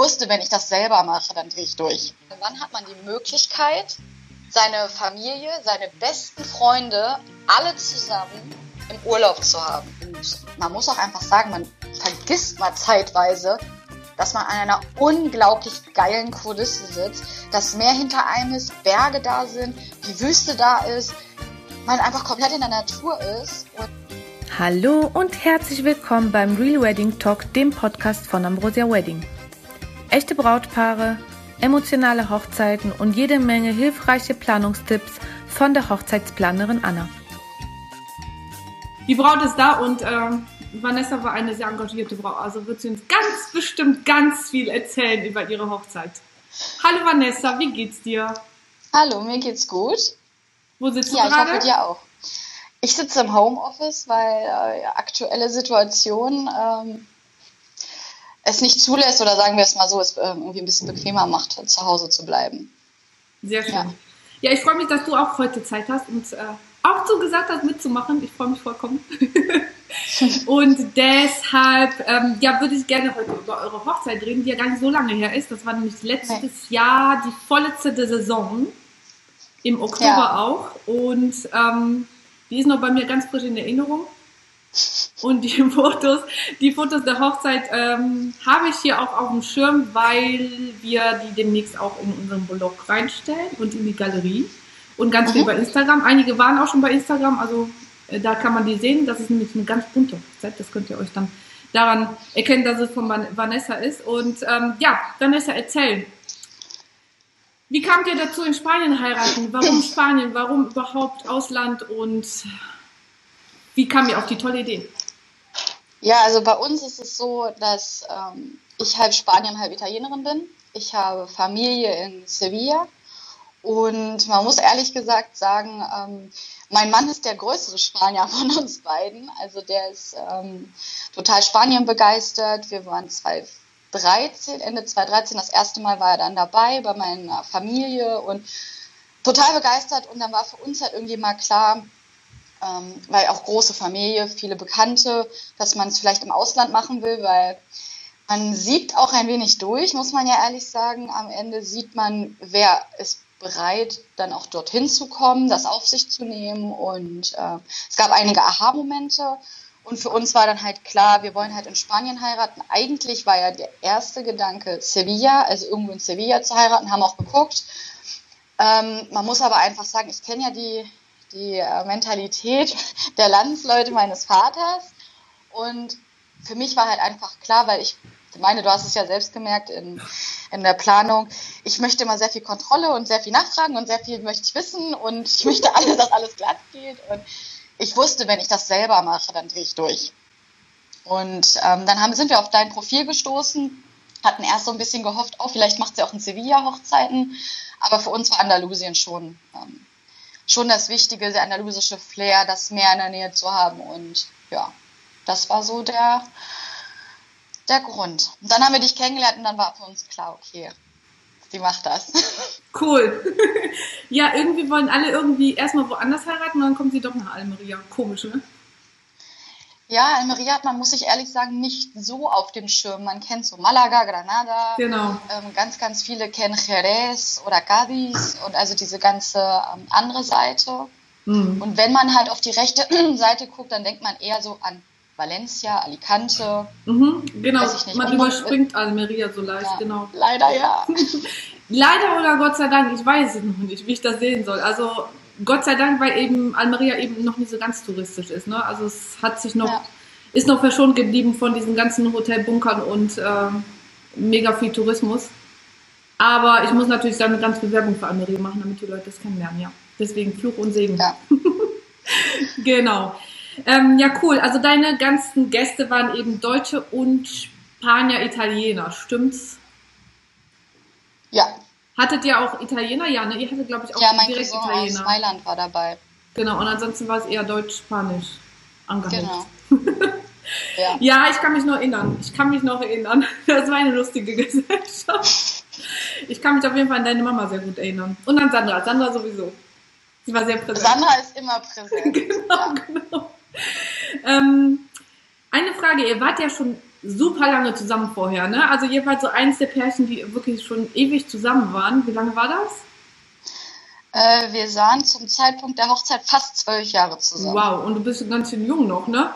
wusste, wenn ich das selber mache, dann drehe ich durch. Wann hat man die Möglichkeit, seine Familie, seine besten Freunde, alle zusammen im Urlaub zu haben? Und man muss auch einfach sagen, man vergisst mal zeitweise, dass man an einer unglaublich geilen Kulisse sitzt, das Meer hinter einem ist, Berge da sind, die Wüste da ist, man einfach komplett in der Natur ist. Hallo und herzlich willkommen beim Real Wedding Talk, dem Podcast von Ambrosia Wedding. Echte Brautpaare, emotionale Hochzeiten und jede Menge hilfreiche Planungstipps von der Hochzeitsplanerin Anna. Die Braut ist da und äh, Vanessa war eine sehr engagierte Frau, also wird sie uns ganz bestimmt ganz viel erzählen über ihre Hochzeit. Hallo Vanessa, wie geht's dir? Hallo, mir geht's gut. Wo sitzt ja, du gerade? Ja, ich hoffe dir auch. Ich sitze im Homeoffice, weil äh, aktuelle Situation ähm, es nicht zulässt oder sagen wir es mal so, es äh, irgendwie ein bisschen bequemer macht, zu Hause zu bleiben. Sehr schön. Ja, ja ich freue mich, dass du auch heute Zeit hast und äh, auch zugesagt hast, mitzumachen. Ich freue mich vollkommen. und deshalb ähm, ja, würde ich gerne heute über eure Hochzeit reden, die ja gar nicht so lange her ist. Das war nämlich letztes nee. Jahr die vorletzte der Saison. Im Oktober ja. auch. Und ähm, die ist noch bei mir ganz frisch in Erinnerung. Und die Fotos, die Fotos der Hochzeit ähm, habe ich hier auch auf dem Schirm, weil wir die demnächst auch in unseren Blog reinstellen und in die Galerie. Und ganz mhm. viel bei Instagram. Einige waren auch schon bei Instagram, also äh, da kann man die sehen. Das ist nämlich eine ganz bunte Hochzeit. Das könnt ihr euch dann daran erkennen, dass es von Vanessa ist. Und ähm, ja, Vanessa, erzählen. Wie kamt ihr dazu, in Spanien heiraten? Warum Spanien? Warum überhaupt Ausland? Und wie kam ihr auf die tolle Idee? Ja, also bei uns ist es so, dass ähm, ich halb Spanier, halb Italienerin bin. Ich habe Familie in Sevilla und man muss ehrlich gesagt sagen, ähm, mein Mann ist der größere Spanier von uns beiden. Also der ist ähm, total Spanien begeistert. Wir waren 2013, Ende 2013 das erste Mal war er dann dabei bei meiner Familie und total begeistert. Und dann war für uns halt irgendwie mal klar, ähm, weil auch große Familie, viele Bekannte, dass man es vielleicht im Ausland machen will, weil man sieht auch ein wenig durch, muss man ja ehrlich sagen. Am Ende sieht man, wer ist bereit, dann auch dorthin zu kommen, das auf sich zu nehmen. Und äh, es gab einige Aha-Momente. Und für uns war dann halt klar, wir wollen halt in Spanien heiraten. Eigentlich war ja der erste Gedanke Sevilla, also irgendwo in Sevilla zu heiraten, haben auch geguckt. Ähm, man muss aber einfach sagen, ich kenne ja die, die äh, Mentalität der Landsleute meines Vaters. Und für mich war halt einfach klar, weil ich meine, du hast es ja selbst gemerkt in, in der Planung, ich möchte immer sehr viel Kontrolle und sehr viel nachfragen und sehr viel möchte ich wissen und ich möchte alle, dass alles glatt geht. Und ich wusste, wenn ich das selber mache, dann drehe ich durch. Und ähm, dann haben, sind wir auf dein Profil gestoßen, hatten erst so ein bisschen gehofft, oh, vielleicht macht sie auch in Sevilla Hochzeiten. Aber für uns war Andalusien schon ähm, schon das Wichtige, der andalusische Flair, das Meer in der Nähe zu haben. Und ja, das war so der, der Grund. Und dann haben wir dich kennengelernt und dann war für uns klar, okay, die macht das. Cool. ja, irgendwie wollen alle irgendwie erstmal woanders heiraten und dann kommen sie doch nach Almeria. Komisch, ne? Ja, Almeria hat man, muss ich ehrlich sagen, nicht so auf dem Schirm. Man kennt so Malaga, Granada. Genau. Ähm, ganz, ganz viele kennen Jerez oder Cádiz und also diese ganze ähm, andere Seite. Mhm. Und wenn man halt auf die rechte Seite guckt, dann denkt man eher so an Valencia, Alicante. Mhm, genau, man überspringt Almeria so leicht, ja, genau. Leider ja. leider oder Gott sei Dank, ich weiß es noch nicht, wie ich das sehen soll. Also Gott sei Dank, weil eben Almeria eben noch nicht so ganz touristisch ist. Ne? Also es hat sich noch, ja. ist noch verschont geblieben von diesen ganzen Hotelbunkern und äh, mega viel Tourismus. Aber ich muss natürlich dann ganz viel Werbung für Almeria machen, damit die Leute das kennenlernen, ja. Deswegen Fluch und Segen. Ja. genau. Ähm, ja, cool. Also deine ganzen Gäste waren eben Deutsche und Spanier, Italiener, stimmt's? Ja, Hattet ihr auch Italiener? Ja, ne? Ihr hattet, glaube ich, auch ja, mein direkt Cousin Italiener. aus Mailand war dabei. Genau, und ansonsten war es eher Deutsch-Spanisch angehaucht. Genau. ja. ja, ich kann mich noch erinnern. Ich kann mich noch erinnern. Das war eine lustige Gesellschaft. Ich kann mich auf jeden Fall an deine Mama sehr gut erinnern. Und an Sandra. Sandra sowieso. Sie war sehr präsent. Sandra ist immer präsent. genau, ja. genau. Ähm, eine Frage, ihr wart ja schon super lange zusammen vorher, ne? Also jeweils so eins der Pärchen, die wirklich schon ewig zusammen waren. Wie lange war das? Äh, wir sahen zum Zeitpunkt der Hochzeit fast zwölf Jahre zusammen. Wow, und du bist ganz schön jung noch, ne?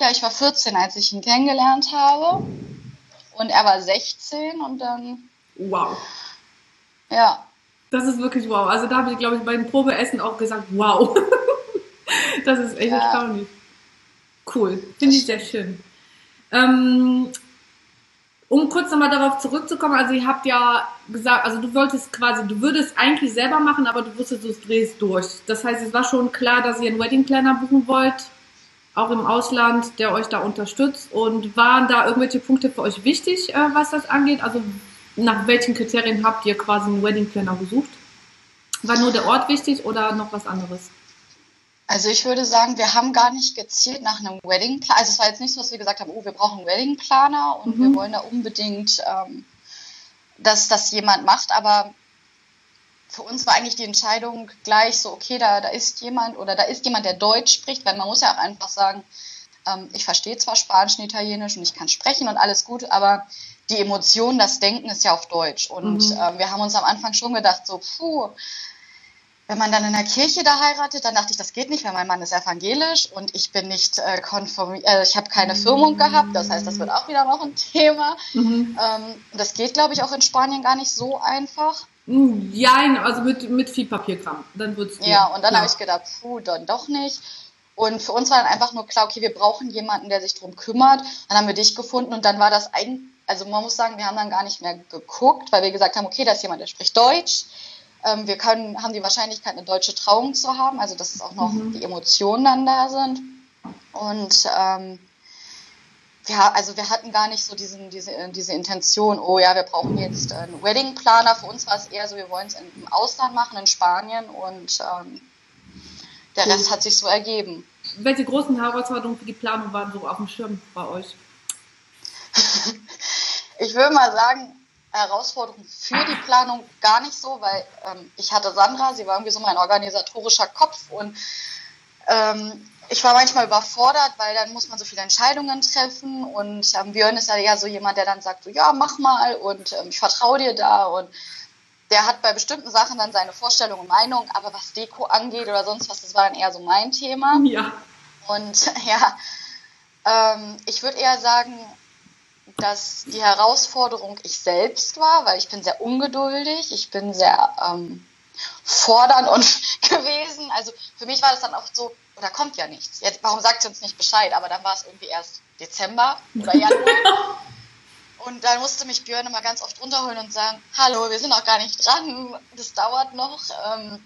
Ja, ich war 14, als ich ihn kennengelernt habe. Und er war 16 und dann. Wow. Ja. Das ist wirklich wow. Also da habe ich, glaube ich, beim Probeessen auch gesagt, wow. das ist echt ja. erstaunlich. Cool. Finde ich sehr schön. Ähm, um kurz nochmal darauf zurückzukommen, also ihr habt ja gesagt, also du wolltest quasi, du würdest eigentlich selber machen, aber du wusstest, du drehst durch. Das heißt, es war schon klar, dass ihr einen Wedding Planner buchen wollt, auch im Ausland, der euch da unterstützt. Und waren da irgendwelche Punkte für euch wichtig, äh, was das angeht? Also nach welchen Kriterien habt ihr quasi einen Wedding Planner gesucht? War nur der Ort wichtig oder noch was anderes? Also ich würde sagen, wir haben gar nicht gezielt nach einem Wedding. Also es war jetzt nicht so, dass wir gesagt haben, oh, wir brauchen einen Wedding Planer und mhm. wir wollen da unbedingt, ähm, dass das jemand macht. Aber für uns war eigentlich die Entscheidung gleich so, okay, da, da ist jemand oder da ist jemand, der Deutsch spricht, weil man muss ja auch einfach sagen, ähm, ich verstehe zwar Spanisch und Italienisch und ich kann sprechen und alles gut, aber die Emotion, das Denken ist ja auf Deutsch. Und mhm. ähm, wir haben uns am Anfang schon gedacht, so, puh, wenn man dann in der Kirche da heiratet, dann dachte ich, das geht nicht, weil mein Mann ist evangelisch und ich bin nicht äh, konformiert, äh, ich habe keine Firmung gehabt, das heißt, das wird auch wieder noch ein Thema. Mhm. Ähm, das geht, glaube ich, auch in Spanien gar nicht so einfach. Mm, ja, also mit, mit viel Papierkram, dann wird's Ja, und dann ja. habe ich gedacht, puh, dann doch nicht. Und für uns war dann einfach nur klar, okay, wir brauchen jemanden, der sich darum kümmert. Dann haben wir dich gefunden und dann war das ein, also man muss sagen, wir haben dann gar nicht mehr geguckt, weil wir gesagt haben, okay, da ist jemand, der spricht Deutsch ähm, wir können, haben die Wahrscheinlichkeit, eine deutsche Trauung zu haben, also dass es auch noch mhm. die Emotionen dann da sind. Und ähm, ja, also wir hatten gar nicht so diesen, diese, diese Intention, oh ja, wir brauchen jetzt einen Wedding-Planer. Für uns war es eher so, wir wollen es im Ausland machen, in Spanien und ähm, der cool. Rest hat sich so ergeben. Welche großen Herausforderungen für die Planung waren so auf dem Schirm bei euch? ich würde mal sagen, Herausforderung für die Planung gar nicht so, weil ähm, ich hatte Sandra, sie war irgendwie so mein organisatorischer Kopf und ähm, ich war manchmal überfordert, weil dann muss man so viele Entscheidungen treffen und ähm, Björn ist ja eher so jemand, der dann sagt, so, ja, mach mal und ähm, ich vertraue dir da und der hat bei bestimmten Sachen dann seine Vorstellung und Meinung, aber was Deko angeht oder sonst was, das war dann eher so mein Thema. Ja. Und ja, ähm, ich würde eher sagen, dass die Herausforderung ich selbst war, weil ich bin sehr ungeduldig, ich bin sehr ähm, fordernd und gewesen. Also für mich war das dann oft so, da kommt ja nichts. Jetzt, warum sagt sie uns nicht Bescheid? Aber dann war es irgendwie erst Dezember oder Januar. und dann musste mich Björn immer ganz oft runterholen und sagen, hallo, wir sind noch gar nicht dran, das dauert noch. Ähm,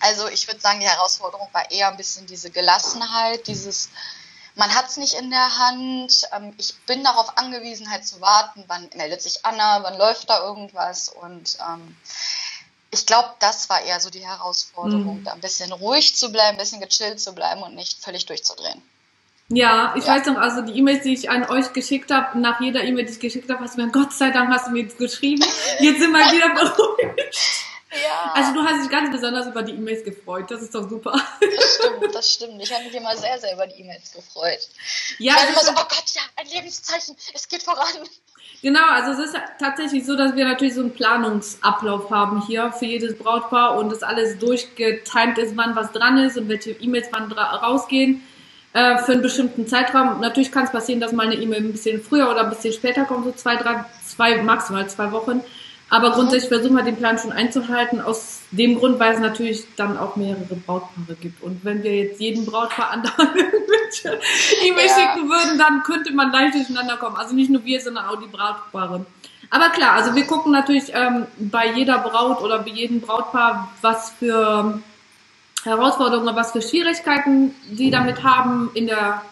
also ich würde sagen, die Herausforderung war eher ein bisschen diese Gelassenheit, dieses man hat es nicht in der Hand. Ähm, ich bin darauf angewiesen, halt zu warten, wann meldet sich Anna, wann läuft da irgendwas. Und ähm, ich glaube, das war eher so die Herausforderung, mhm. da ein bisschen ruhig zu bleiben, ein bisschen gechillt zu bleiben und nicht völlig durchzudrehen. Ja, ich ja. weiß noch, also die E-Mails, die ich an euch geschickt habe, nach jeder E-Mail, die ich geschickt habe, hast du mir, Gott sei Dank hast du mir geschrieben, jetzt sind wir wieder beruhigt. Ja. Also du hast dich ganz besonders über die E-Mails gefreut. Das ist doch super. Das stimmt, das stimmt. Ich habe mich immer sehr, sehr über die E-Mails gefreut. Ja, ich war immer so, oh Gott, ja, ein Lebenszeichen, es geht voran. Genau, also es ist tatsächlich so, dass wir natürlich so einen Planungsablauf haben hier für jedes Brautpaar und das alles durchgetimt ist, wann was dran ist und welche E-Mails wann rausgehen äh, für einen bestimmten Zeitraum. Natürlich kann es passieren, dass mal eine E-Mail ein bisschen früher oder ein bisschen später kommt, so zwei, drei, zwei, maximal zwei Wochen. Aber grundsätzlich versuchen wir den Plan schon einzuhalten, aus dem Grund, weil es natürlich dann auch mehrere Brautpaare gibt. Und wenn wir jetzt jeden Brautpaar andauernd E-Mail schicken würden, dann könnte man leicht durcheinander kommen. Also nicht nur wir, sondern auch die Brautpaare. Aber klar, also wir gucken natürlich ähm, bei jeder Braut oder bei jedem Brautpaar, was für Herausforderungen, was für Schwierigkeiten die damit haben in der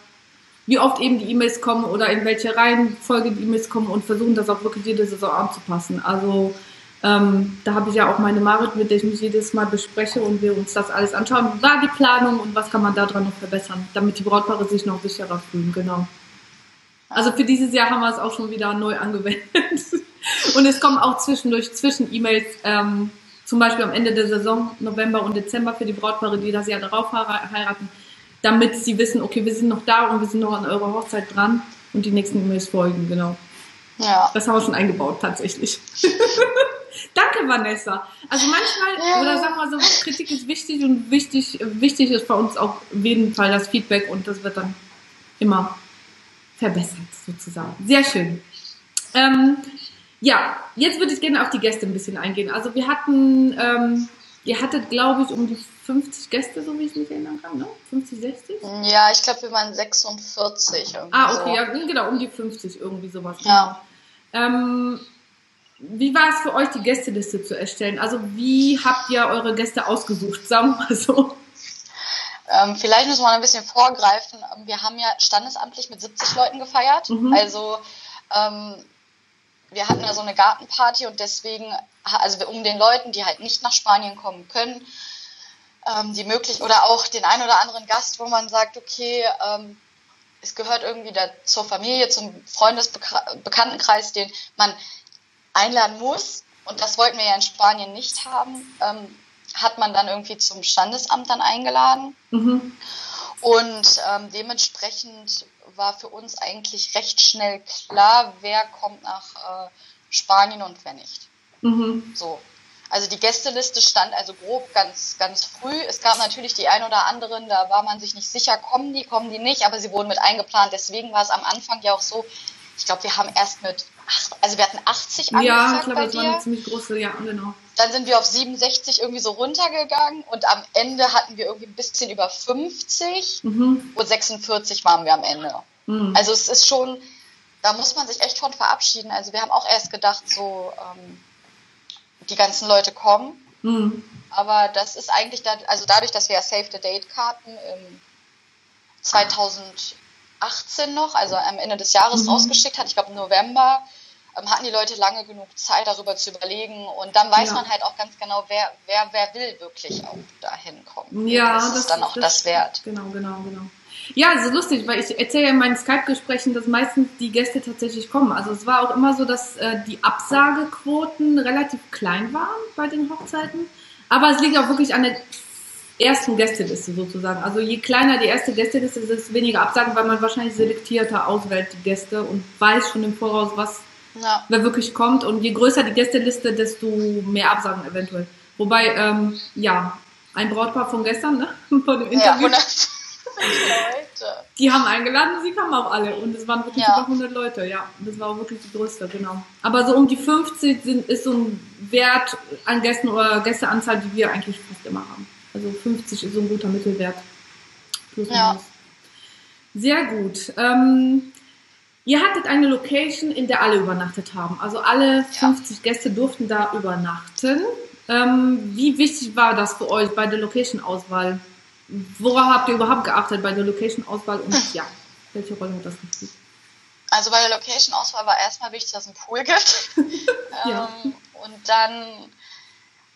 wie oft eben die E-Mails kommen oder in welche Reihenfolge die E-Mails kommen und versuchen das auch wirklich jede Saison anzupassen. Also ähm, da habe ich ja auch meine Marit, mit der ich mich jedes Mal bespreche und wir uns das alles anschauen. Wie war die Planung und was kann man daran noch verbessern, damit die Brautpaare sich noch sicherer fühlen, genau. Also für dieses Jahr haben wir es auch schon wieder neu angewendet. und es kommen auch zwischendurch Zwischen-E-Mails, ähm, zum Beispiel am Ende der Saison, November und Dezember für die Brautpaare, die das Jahr darauf heiraten damit sie wissen, okay, wir sind noch da und wir sind noch an eurer Hochzeit dran. Und die nächsten E-Mails folgen, genau. Ja. Das haben wir schon eingebaut, tatsächlich. Danke, Vanessa. Also manchmal, oder sagen wir so, Kritik ist wichtig und wichtig, wichtig ist bei uns auch auf jeden Fall das Feedback und das wird dann immer verbessert, sozusagen. Sehr schön. Ähm, ja, jetzt würde ich gerne auf die Gäste ein bisschen eingehen. Also wir hatten, ähm, ihr hattet, glaube ich, um die 50 Gäste, so wie ich mich erinnern kann, ne? 50, 60? Ja, ich glaube, wir waren 46. Irgendwie Ah, so. okay, ja, genau, um die 50, irgendwie sowas. Ja. Ähm, wie war es für euch, die Gästeliste zu erstellen? Also wie habt ihr eure Gäste ausgesucht, sagen wir mal so? Ähm, vielleicht müssen wir ein bisschen vorgreifen. Ähm, Wir haben ja standesamtlich mit 70 Leuten gefeiert. Mhm. Also ähm, wir hatten ja so eine Gartenparty und deswegen, also um den Leuten, die halt nicht nach Spanien kommen können, ähm, die möglich oder auch den einen oder anderen Gast, wo man sagt, okay, ähm, es gehört irgendwie da zur Familie, zum Freundesbekanntenkreis, den man einladen muss. Und das wollten wir ja in Spanien nicht haben. Ähm, hat man dann irgendwie zum Standesamt dann eingeladen. Mhm. Und ähm, dementsprechend war für uns eigentlich recht schnell klar, wer kommt nach äh, Spanien und wer nicht. Mhm. So. Also die Gästeliste stand also grob ganz, ganz früh. Es gab natürlich die ein oder anderen, da war man sich nicht sicher, kommen die, kommen die nicht, aber sie wurden mit eingeplant. Deswegen war es am Anfang ja auch so, ich glaube, wir haben erst mit, acht, also wir hatten 80 Ja, ich glaube, das war eine dir. ziemlich große, ja, genau. Dann sind wir auf 67 irgendwie so runtergegangen und am Ende hatten wir irgendwie ein bisschen über 50 Mhm. und 46 waren wir am Ende. Mhm. Also es ist schon, da muss man sich echt von verabschieden. Also wir haben auch erst gedacht, so ähm, die ganzen Leute kommen, Mhm. aber das ist eigentlich, da, also dadurch, dass wir ja Save the Date Karten im 2018 noch, also am Ende des Jahres Mhm. rausgeschickt hat, ich glaube im November, ähm, hatten die Leute lange genug Zeit, darüber zu überlegen und dann weiß Ja. man halt auch ganz genau, wer, wer, wer will wirklich auch dahin kommen. Ja, das, ist dann auch das, wert. Genau, genau, genau. Ja, es ist lustig, weil ich erzähle ja in meinen Skype-Gesprächen, dass meistens die Gäste tatsächlich kommen. Also es war auch immer so, dass äh, die Absagequoten relativ klein waren bei den Hochzeiten. Aber es liegt auch wirklich an der ersten Gästeliste sozusagen. Also je kleiner die erste Gästeliste ist, desto weniger Absagen, weil man wahrscheinlich selektierter auswählt die Gäste und weiß schon im Voraus, was Ja. wer wirklich kommt. Und je größer die Gästeliste, desto mehr Absagen eventuell. Wobei, ähm, ja, ein Brautpaar von gestern, ne? Von dem Ja, Interview, 100 Leute. die haben eingeladen, sie kamen auch alle. Und es waren wirklich Ja. über 100 Leute, ja. Das war wirklich die größte, genau. Aber so um die 50 sind, ist so ein Wert an Gästen oder Gästeanzahl, die wir eigentlich fast immer haben. Also 50 ist so ein guter Mittelwert. Plus Ja. minus. Sehr gut. Ähm, ihr hattet eine Location, in der alle übernachtet haben. Also alle 50 Gäste durften da übernachten. Ähm, wie wichtig war das für euch bei der Location-Auswahl? Worauf habt ihr überhaupt geachtet bei der Location-Auswahl und ja, welche Rolle hat das gespielt? Also bei der Location-Auswahl war erstmal wichtig, dass es einen Pool gibt. Ja. ähm, und dann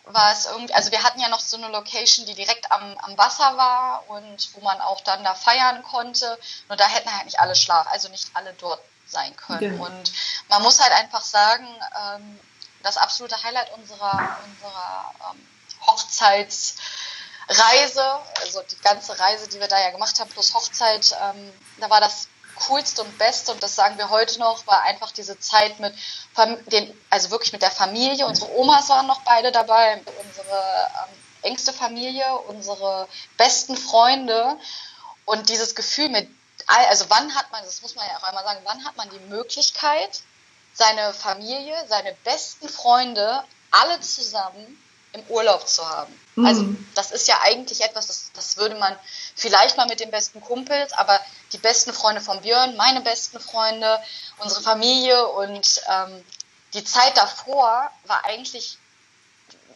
war es irgendwie, also wir hatten ja noch so eine Location, die direkt am, am Wasser war und wo man auch dann da feiern konnte. Nur da hätten halt nicht alle schlafen, also nicht alle dort sein können. Genau. Und man muss halt einfach sagen, ähm, das absolute Highlight unserer, unserer ähm, Hochzeitsreise, also die ganze Reise, die wir da ja gemacht haben, plus Hochzeit, ähm, da war das coolste und beste, und das sagen wir heute noch, war einfach diese Zeit mit den, also wirklich mit der Familie. Unsere Omas waren noch beide dabei, unsere ähm, engste Familie, unsere besten Freunde und dieses Gefühl mit, also wann hat man, das muss man ja auch einmal sagen, wann hat man die Möglichkeit, seine Familie, seine besten Freunde alle zusammen im Urlaub zu haben. Mhm. Also das ist ja eigentlich etwas, das, das würde man vielleicht mal mit den besten Kumpels, aber die besten Freunde von Björn, meine besten Freunde, unsere Familie und ähm, die Zeit davor war eigentlich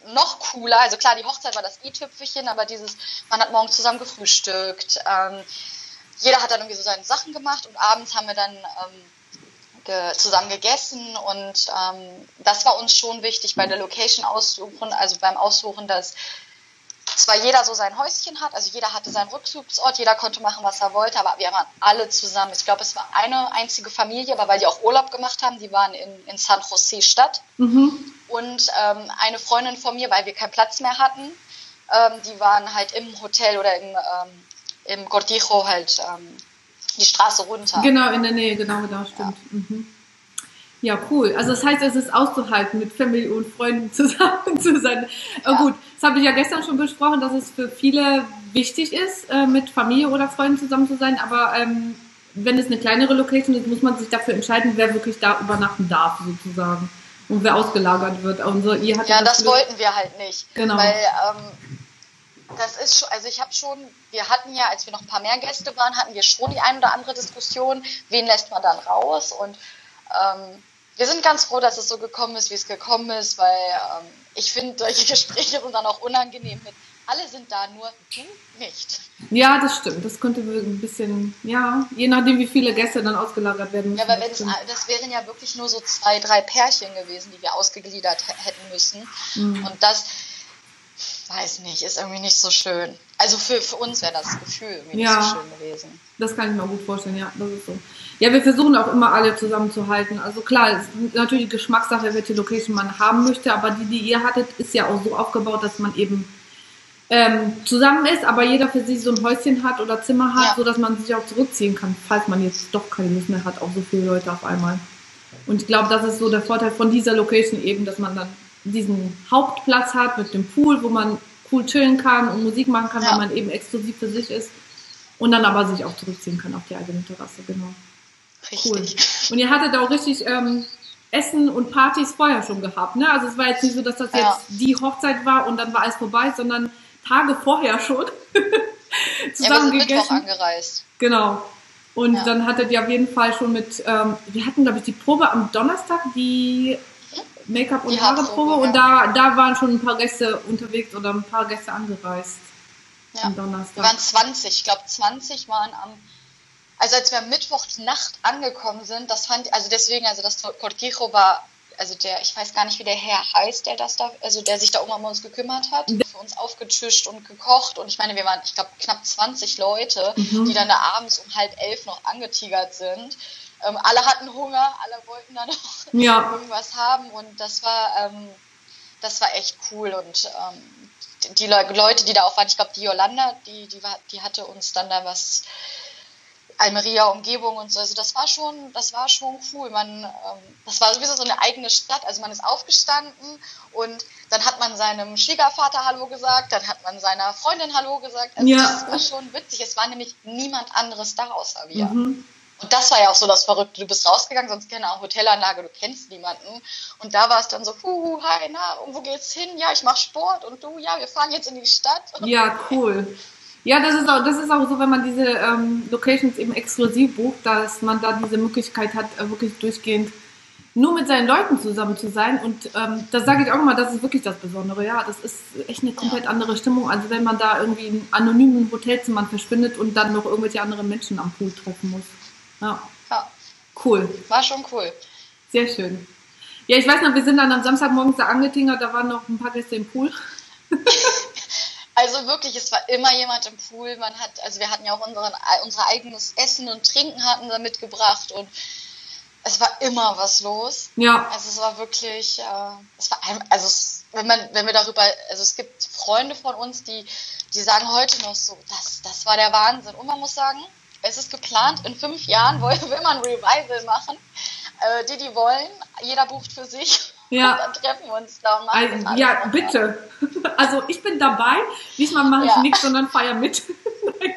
noch cooler. Also klar, die Hochzeit war das i-Tüpfelchen, aber dieses, man hat morgens zusammen gefrühstückt, ähm, jeder hat dann irgendwie so seine Sachen gemacht und abends haben wir dann ähm, ge zusammen gegessen und ähm, das war uns schon wichtig bei der Location aussuchen, also beim Aussuchen, dass zwar jeder so sein Häuschen hat, also jeder hatte seinen Rückzugsort, jeder konnte machen, was er wollte, aber wir waren alle zusammen. Ich glaube, es war eine einzige Familie, aber weil die auch Urlaub gemacht haben, die waren in, in San Jose Stadt Mhm. und ähm, eine Freundin von mir, weil wir keinen Platz mehr hatten, ähm, die waren halt im Hotel oder im, ähm, im Cortijo halt ähm, die Straße runter. Genau, in der Nähe, genau, genau, stimmt. Ja. Mhm. Ja, cool. Also das heißt, es ist auszuhalten, mit Familie und Freunden zusammen zu sein. Ja. gut, das habe ich ja gestern schon besprochen, dass es für viele wichtig ist, äh, mit Familie oder Freunden zusammen zu sein. Aber ähm, wenn es eine kleinere Location ist, muss man sich dafür entscheiden, wer wirklich da übernachten darf, sozusagen. Und wer ausgelagert wird. Und so, ihr ja, das, das wollten wir halt nicht. Genau. Weil ähm, das ist schon, also ich habe schon, wir hatten ja, als wir noch ein paar mehr Gäste waren, hatten wir schon die ein oder andere Diskussion, wen lässt man dann raus und ähm, wir sind ganz froh, dass es so gekommen ist, wie es gekommen ist, weil ähm, ich finde, solche Gespräche sind dann auch unangenehm mit, alle sind da, nur du nicht. Ja, das stimmt. Das könnte ein bisschen, ja, je nachdem, wie viele Gäste dann ausgelagert werden müssen. Ja, aber wenn es, das wären ja wirklich nur so zwei, drei Pärchen gewesen, die wir ausgegliedert hätten müssen. Mhm. Und das, weiß nicht, ist irgendwie nicht so schön. Also für, für uns wäre das Gefühl irgendwie ja, nicht so schön gewesen. Das kann ich mir gut vorstellen, ja, das ist so. Ja, wir versuchen auch immer alle zusammenzuhalten. Also klar, es ist natürlich Geschmackssache, welche Location man haben möchte, aber die, die ihr hattet, ist ja auch so aufgebaut, dass man eben ähm, zusammen ist, aber jeder für sich so ein Häuschen hat oder Zimmer hat, ja. so dass man sich auch zurückziehen kann, falls man jetzt doch keine Lust mehr hat auf so viele Leute auf einmal. Und ich glaube, das ist so der Vorteil von dieser Location eben, dass man dann diesen Hauptplatz hat mit dem Pool, wo man cool chillen kann und Musik machen kann, ja. weil man eben exklusiv für sich ist. Und dann aber sich auch zurückziehen kann auf die eigene Terrasse, genau. Richtig. Cool. Und ihr hattet auch richtig ähm, Essen und Partys vorher schon gehabt, ne? Also es war jetzt nicht so, dass das ja. jetzt die Hochzeit war und dann war alles vorbei, sondern Tage vorher schon zusammen ja, gegessen. Angereist. Genau. Und ja. dann hattet ihr auf jeden Fall schon mit, ähm, wir hatten glaube ich die Probe am Donnerstag, die Make-up und Haareprobe und da, da waren schon ein paar Gäste unterwegs oder ein paar Gäste angereist. Ja. Am Donnerstag. Wir waren 20, ich glaube 20 waren am, also als wir am Mittwochnacht angekommen sind, das fand, also deswegen, also das Cortijo war, also der, ich weiß gar nicht, wie der Herr heißt, der das da, also der sich da um uns gekümmert hat, für uns aufgetischt und gekocht und ich meine, wir waren, ich glaube, knapp 20 Leute, mhm. die dann da abends um halb elf noch angetigert sind ähm, alle hatten Hunger, alle wollten dann noch ja. irgendwas haben und das war, ähm, das war echt cool und ähm, die Le Leute, die da auch waren, ich glaube die Yolanda, die, die, war, die hatte uns dann da was Almeria Umgebung und so. Also das war schon, das war schon cool. Man, ähm, das war sowieso so eine eigene Stadt. Also man ist aufgestanden und dann hat man seinem Schwiegervater Hallo gesagt, dann hat man seiner Freundin Hallo gesagt. Also ja. das war schon witzig. Es war nämlich niemand anderes da außer wir. Mhm. Und das war ja auch so das Verrückte. Du bist rausgegangen, sonst keine Hotelanlage, du kennst niemanden. Und da war es dann so, huhu, hi, na, und wo geht's hin? Ja, ich mache Sport. Und du, ja, wir fahren jetzt in die Stadt. Ja, cool. Ja, das ist auch, das ist auch so, wenn man diese ähm, Locations eben exklusiv bucht, dass man da diese Möglichkeit hat, äh, wirklich durchgehend nur mit seinen Leuten zusammen zu sein. Und ähm, das sage ich auch immer, das ist wirklich das Besondere. Ja, das ist echt eine komplett andere Stimmung. Also wenn man da irgendwie in anonymen Hotelzimmern verschwindet und dann noch irgendwelche anderen Menschen am Pool treffen muss. Ja. ja. Cool. War schon cool. Sehr schön. Ja, ich weiß noch, wir sind dann am Samstagmorgen da angetingert, da waren noch ein paar Gäste im Pool. also wirklich, es war immer jemand im Pool. Man hat, also wir hatten ja auch unseren, unser eigenes Essen und Trinken hatten da mitgebracht und es war immer was los. Ja. Also es war wirklich, äh, es war ein, also es, wenn man, wenn wir darüber, also es gibt Freunde von uns, die, die sagen heute noch so, das, das war der Wahnsinn. Und man muss sagen, es ist geplant, in fünf Jahren will man ein Revival machen. Äh, die, die wollen, jeder bucht für sich. Ja. Und dann treffen wir uns da und machen also, Ja, bitte. Also ich bin dabei. Diesmal mache ich ja. nichts, sondern feier mit.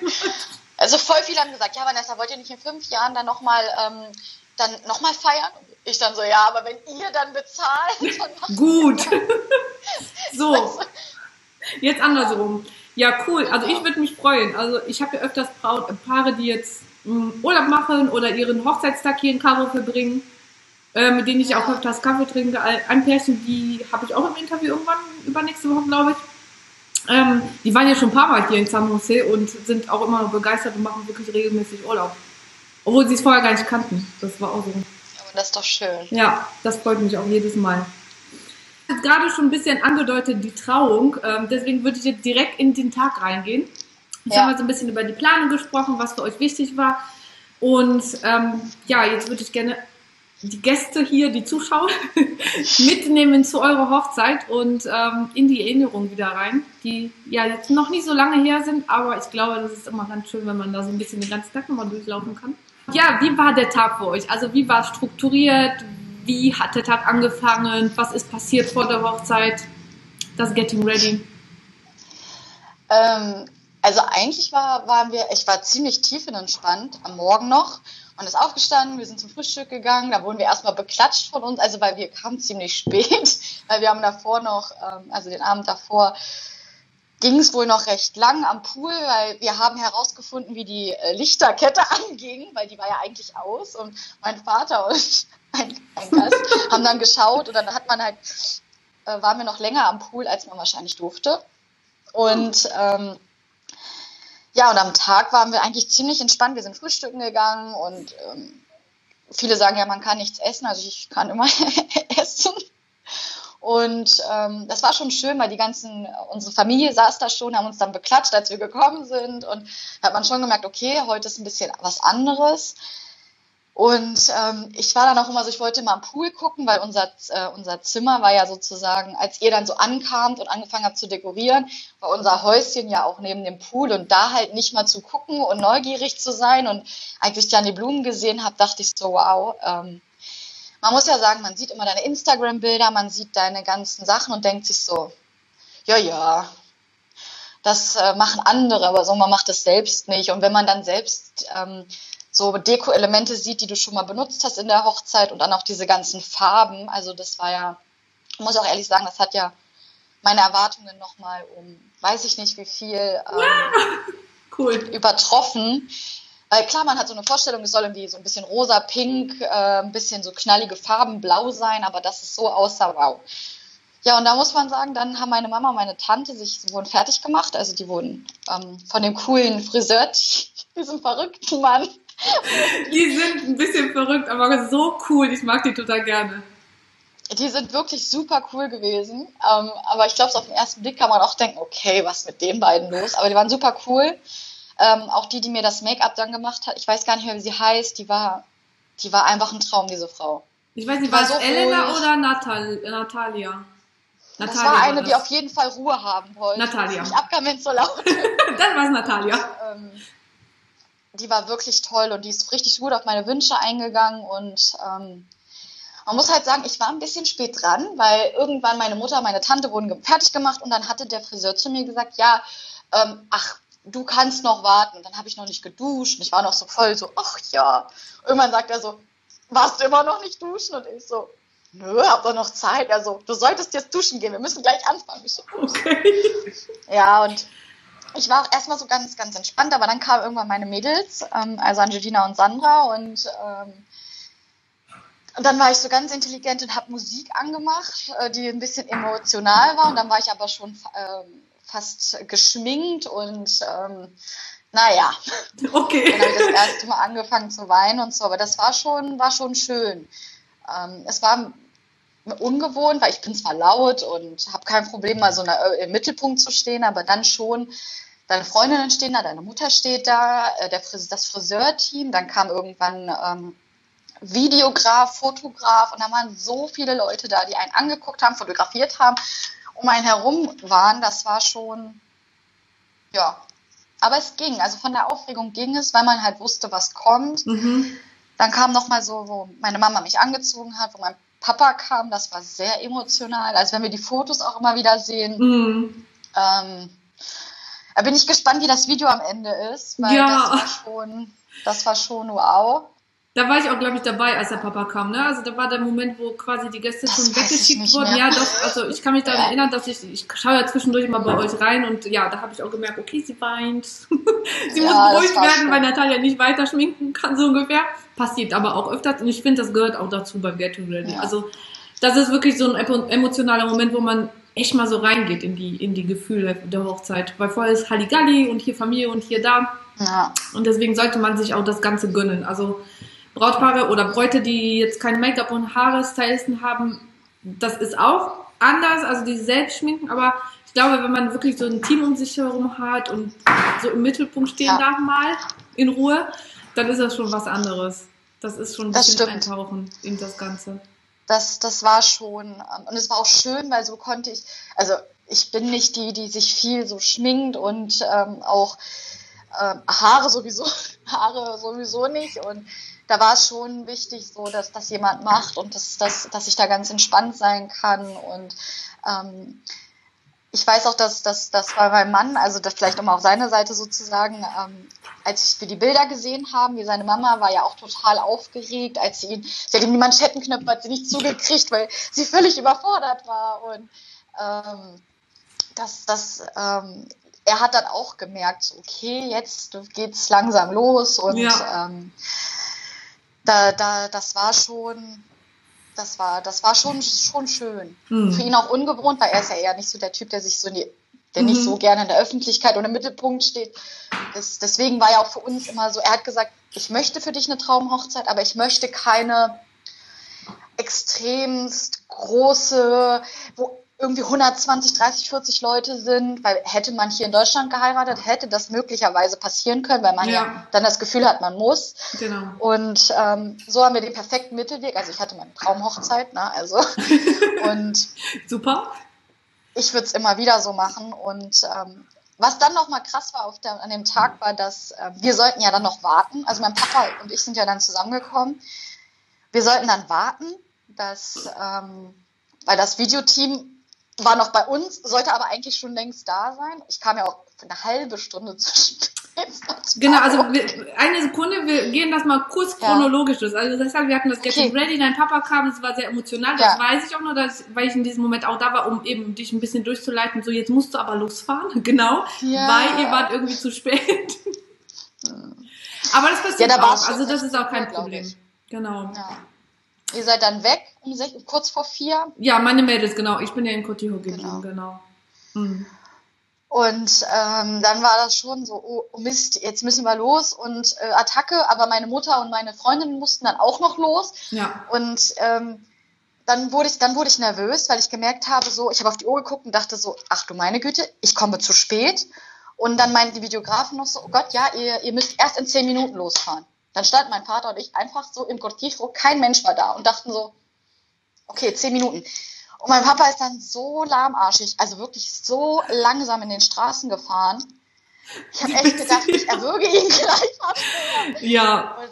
also voll viele haben gesagt, ja Vanessa, wollt ihr nicht in fünf Jahren dann nochmal ähm, dann noch feiern? Ich dann so, ja, aber wenn ihr dann bezahlt, dann Gut. so. Jetzt andersrum. Ja, cool. Also ich würde mich freuen. Also ich habe ja öfters Paare, die jetzt hm, Urlaub machen oder ihren Hochzeitstag hier in Cabo verbringen, äh, mit denen ich auch öfters Kaffee trinke. Ein Pärchen, die habe ich auch im Interview irgendwann übernächste Woche, glaube ich. Ähm, die waren ja schon ein paar Mal hier in San Jose und sind auch immer noch begeistert und machen wirklich regelmäßig Urlaub. Obwohl sie es vorher gar nicht kannten. Das war auch so. Aber das ist doch schön. Ja, das freut mich auch jedes Mal jetzt gerade schon ein bisschen angedeutet, die Trauung. Ähm, deswegen würde ich jetzt direkt in den Tag reingehen. Jetzt ja. haben wir so ein bisschen über die Planung gesprochen, was für euch wichtig war. Und ähm, ja, jetzt würde ich gerne die Gäste hier, die Zuschauer, mitnehmen zu eurer Hochzeit und ähm, in die Erinnerung wieder rein, die ja jetzt noch nicht so lange her sind, aber ich glaube, das ist immer ganz schön, wenn man da so ein bisschen den ganzen Tag nochmal durchlaufen kann. Ja, wie war der Tag für euch? Also wie war es strukturiert? Wie hat der Tag angefangen? Was ist passiert vor der Hochzeit? Das Getting Ready? Ähm, also eigentlich war, waren wir, ich war ziemlich tiefenentspannt am Morgen noch. Man ist aufgestanden, wir sind zum Frühstück gegangen, da wurden wir erstmal beklatscht von uns, also weil wir kamen ziemlich spät, weil wir haben davor noch, ähm, also den Abend davor, ging es wohl noch recht lang am Pool, weil wir haben herausgefunden, wie die äh, Lichterkette anging, weil die war ja eigentlich aus und mein Vater und ein, ein Gast haben dann geschaut und dann hat man halt, äh, waren wir noch länger am Pool, als man wahrscheinlich durfte. Und ähm, ja, und am Tag waren wir eigentlich ziemlich entspannt. Wir sind frühstücken gegangen und ähm, viele sagen ja, man kann nichts essen. Also ich kann immer essen. Und ähm, das war schon schön, weil die ganzen, unsere Familie saß da schon, haben uns dann beklatscht, als wir gekommen sind. Und da hat man schon gemerkt, okay, heute ist ein bisschen was anderes. Und ähm, ich war dann auch immer so, ich wollte mal am Pool gucken, weil unser, äh, unser Zimmer war ja sozusagen, als ihr dann so ankamt und angefangen habt zu dekorieren, war unser Häuschen ja auch neben dem Pool und da halt nicht mal zu gucken und neugierig zu sein und eigentlich dann die Blumen gesehen habe, dachte ich so, wow. Ähm, man muss ja sagen, man sieht immer deine Instagram-Bilder, man sieht deine ganzen Sachen und denkt sich so, ja, ja, das äh, machen andere, aber so, man macht es selbst nicht. Und wenn man dann selbst ähm, so Deko-Elemente sieht, die du schon mal benutzt hast in der Hochzeit und dann auch diese ganzen Farben. Also das war ja, ich muss auch ehrlich sagen, das hat ja meine Erwartungen nochmal um, weiß ich nicht wie viel, ähm, ja, cool. übertroffen. Weil klar, man hat so eine Vorstellung, es soll irgendwie so ein bisschen rosa, pink, äh, ein bisschen so knallige Farben, blau sein, aber das ist so außer wow. Ja, und da muss man sagen, dann haben meine Mama und meine Tante sich wurden fertig gemacht. Also die wurden ähm, von dem coolen Friseur, diesem verrückten Mann, die sind ein bisschen verrückt, aber so cool. Ich mag die total gerne. Die sind wirklich super cool gewesen. Ähm, aber ich glaube, auf den ersten Blick kann man auch denken, okay, was ist mit den beiden los? Aber die waren super cool. Ähm, auch die, die mir das Make-up dann gemacht hat, ich weiß gar nicht mehr, wie sie heißt, die war, die war einfach ein Traum, diese Frau. Ich weiß nicht, war, war es so Elena ruhig. oder Natal Natalia? Das Natalia war eine, war das. die auf jeden Fall Ruhe haben wollte. Natalia. Ich abkam, wenn es so laut Dann war es Natalia. Ähm, die war wirklich toll und die ist richtig gut auf meine Wünsche eingegangen und ähm, man muss halt sagen, ich war ein bisschen spät dran, weil irgendwann meine Mutter, meine Tante wurden fertig gemacht und dann hatte der Friseur zu mir gesagt, ja, ähm, ach, du kannst noch warten. Und dann habe ich noch nicht geduscht und ich war noch so voll so, ach ja. Irgendwann sagt er so, warst du immer noch nicht duschen? Und ich so, nö, hab doch noch Zeit. Er so, du solltest jetzt duschen gehen, wir müssen gleich anfangen. Ich so, okay. Ja, und ich war auch erstmal so ganz, ganz entspannt, aber dann kamen irgendwann meine Mädels, ähm, also Angelina und Sandra und, ähm, und dann war ich so ganz intelligent und habe Musik angemacht, äh, die ein bisschen emotional war und dann war ich aber schon ähm, fast geschminkt und ähm, naja, okay. dann habe ich das erste Mal angefangen zu weinen und so, aber das war schon, war schon schön. Ähm, es war ungewohnt, weil ich bin zwar laut und habe kein Problem, mal so eine, im Mittelpunkt zu stehen, aber dann schon, deine Freundinnen stehen da, deine Mutter steht da, äh, der das Friseurteam, dann kam irgendwann ähm, Videograf, Fotograf und da waren so viele Leute da, die einen angeguckt haben, fotografiert haben, um einen herum waren. Das war schon, ja. Aber es ging, also von der Aufregung ging es, weil man halt wusste, was kommt. Mhm. Dann kam noch mal so, wo meine Mama mich angezogen hat, wo mein Papa kam, das war sehr emotional. Also wenn wir die Fotos auch immer wieder sehen, mhm. ähm, da bin ich gespannt, wie das Video am Ende ist, weil ja. das war schon, das war schon wow. Da war ich auch, glaube ich, dabei, als der Papa kam. Ne? Also da war der Moment, wo quasi die Gäste schon weggeschickt wurden. Ja, doch, also ich kann mich daran erinnern, dass ich, ich schaue ja zwischendurch mal bei euch rein und ja, da habe ich auch gemerkt, okay, sie weint. sie ja, muss beruhigt werden, schön. weil Natalia nicht weiter schminken kann, so ungefähr. Passiert aber auch öfters und ich finde, das gehört auch dazu beim Getting Ready. Ja. Also das ist wirklich so ein emotionaler Moment, wo man echt mal so reingeht in die, in die Gefühle der Hochzeit. Weil vorher ist Halligalli und hier Familie und hier da. Ja. Und deswegen sollte man sich auch das Ganze gönnen. Also Brautpaare oder Bräute, die jetzt kein Make-up und Haarstylisten haben, das ist auch anders, also die selbst schminken, aber ich glaube, wenn man wirklich so ein Team um sich herum hat und so im Mittelpunkt stehen ja. darf mal in Ruhe, dann ist das schon was anderes. Das ist schon ein das bisschen stimmt. eintauchen in das Ganze. Das, das war schon, ähm, und es war auch schön, weil so konnte ich, also ich bin nicht die, die sich viel so schminkt und ähm, auch ähm, Haare sowieso, Haare sowieso nicht. Und da war es schon wichtig, so dass das jemand macht und dass, dass, dass ich da ganz entspannt sein kann. Und ähm, ich weiß auch, dass das dass bei meinem Mann, also das vielleicht immer auf seiner Seite sozusagen, ähm, als wir die Bilder gesehen haben, wie seine Mama war ja auch total aufgeregt, als sie ihn, sie hat ihm die Manschettenknöpfe hat sie nicht zugekriegt, weil sie völlig überfordert war und ähm, das, das, ähm, er hat dann auch gemerkt, okay, jetzt geht's langsam los und ja. ähm, da, da, das war schon, das war, das war schon, schon schön. Mhm. Für ihn auch ungewohnt, weil er ist ja eher nicht so der Typ, der sich so in die, der mhm. nicht so gerne in der Öffentlichkeit oder im Mittelpunkt steht. Das, deswegen war ja auch für uns immer so, er hat gesagt, ich möchte für dich eine Traumhochzeit, aber ich möchte keine extremst große, wo irgendwie 120, 30, 40 Leute sind, weil hätte man hier in Deutschland geheiratet, hätte das möglicherweise passieren können, weil man ja, ja dann das Gefühl hat, man muss. Genau. Und ähm, so haben wir den perfekten Mittelweg. Also ich hatte meine Traumhochzeit, ne? Also und super. Ich würde es immer wieder so machen und ähm, was dann noch mal krass war auf der, an dem Tag war, dass äh, wir sollten ja dann noch warten. Also mein Papa und ich sind ja dann zusammengekommen. Wir sollten dann warten, dass ähm, weil das Videoteam war noch bei uns, sollte aber eigentlich schon längst da sein. Ich kam ja auch eine halbe Stunde zu spät. Genau, also wir, eine Sekunde, wir gehen das mal kurz chronologisch durch. Also das heißt, wir hatten das Getting okay. Ready, dein Papa kam, es war sehr emotional, das ja. weiß ich auch noch, dass, weil ich in diesem Moment auch da war, um eben dich ein bisschen durchzuleiten. So, jetzt musst du aber losfahren, genau, ja. weil ihr wart irgendwie zu spät. aber das passiert ja, da auch, also das ist auch kein Problem. Genau. Ja. Ihr seid dann weg um sech, kurz vor vier? Ja, meine Mädels, genau. Ich bin ja in Cotiho geblieben, genau. genau. Mhm. Und ähm, dann war das schon so, oh, oh Mist, jetzt müssen wir los und äh, Attacke, aber meine Mutter und meine Freundin mussten dann auch noch los. Ja. Und ähm, dann wurde ich, dann wurde ich nervös, weil ich gemerkt habe, so, ich habe auf die Uhr geguckt und dachte so, ach du meine Güte, ich komme zu spät. Und dann meinten die Videografen noch so, oh Gott, ja, ihr, ihr müsst erst in zehn Minuten losfahren. Dann standen mein Vater und ich einfach so im Cortijo, kein Mensch war da und dachten so, okay, zehn Minuten. Und mein Papa ist dann so lahmarschig, also wirklich so langsam in den Straßen gefahren. Ich habe echt gedacht, ich erwürge ihn gleich. Ja. Und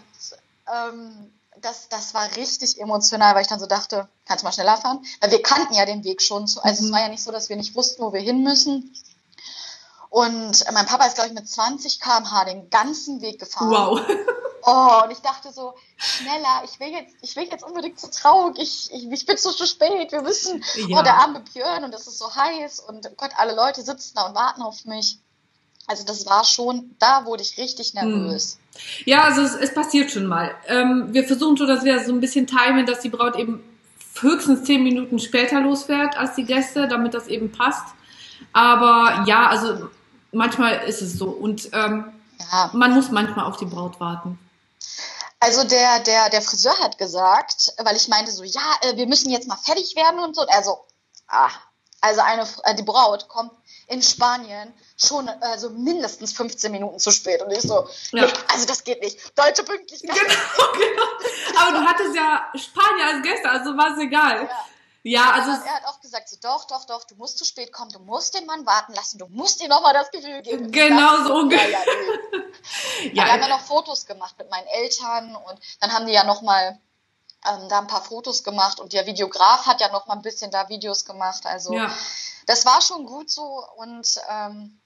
ähm, das, das war richtig emotional, weil ich dann so dachte, kannst du mal schneller fahren? Weil wir kannten ja den Weg schon. Zu, also mhm. es war ja nicht so, dass wir nicht wussten, wo wir hin müssen. Und mein Papa ist, glaube ich, mit 20 km/h den ganzen Weg gefahren. Wow. Oh, und ich dachte so, schneller, ich will jetzt, ich will jetzt unbedingt zur Trauung, ich, ich, ich bin so zu spät, wir müssen, ja. oh, der arme Björn und es ist so heiß und Gott, alle Leute sitzen da und warten auf mich. Also das war schon, da wurde ich richtig nervös. Hm. Ja, also es, es passiert schon mal. Ähm, wir versuchen schon, dass wir so ein bisschen timen, dass die Braut eben höchstens zehn Minuten später losfährt als die Gäste, damit das eben passt. Aber ja, also manchmal ist es so. Und ähm, ja. man muss manchmal auf die Braut warten. Also der, der, der Friseur hat gesagt, weil ich meinte so, ja, äh, wir müssen jetzt mal fertig werden und so. Also, ah, also eine, äh, die Braut kommt in Spanien schon also mindestens 15 Minuten zu spät. Und ich so, ja. nee, also das geht nicht. Deutsche Pünktlichkeit. Genau, genau. Aber du hattest ja Spanier als Gäste, also war es egal. Ja. Ja, also er hat auch gesagt, so, doch, doch, doch, du musst zu spät kommen, du musst den Mann warten lassen, du musst ihm nochmal das Gefühl geben. Genau so ungefähr. Ja, ja, nee. ja, wir haben ja noch Fotos gemacht mit meinen Eltern und dann haben die ja nochmal ähm, da ein paar Fotos gemacht und der Videograf hat ja noch mal ein bisschen da Videos gemacht. Also ja. das war schon gut so und ähm,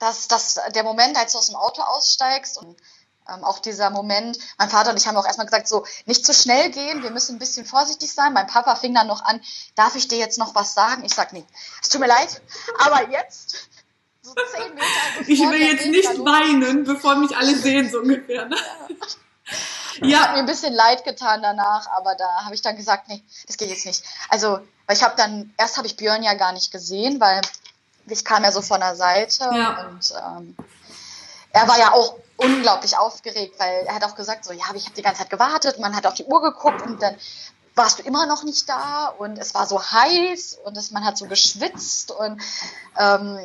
dass das, der Moment, als du aus dem Auto aussteigst und ähm, auch dieser Moment, mein Vater und ich haben auch erstmal gesagt, so nicht zu schnell gehen, wir müssen ein bisschen vorsichtig sein. Mein Papa fing dann noch an, darf ich dir jetzt noch was sagen? Ich sag, nee, es tut mir leid, aber jetzt, so zehn Meter. Ich will jetzt nicht weinen, bevor mich alle sehen, so ungefähr. Ne? Ja. ja. hat mir ein bisschen leid getan danach, aber da habe ich dann gesagt, nee, das geht jetzt nicht. Also, weil ich habe dann, erst habe ich Björn ja gar nicht gesehen, weil ich kam ja so von der Seite ja. und ähm, er war ja auch unglaublich aufgeregt, weil er hat auch gesagt, so, ja, ich habe die ganze Zeit gewartet, man hat auf die Uhr geguckt und dann warst du immer noch nicht da und es war so heiß und es, man hat so geschwitzt und ähm,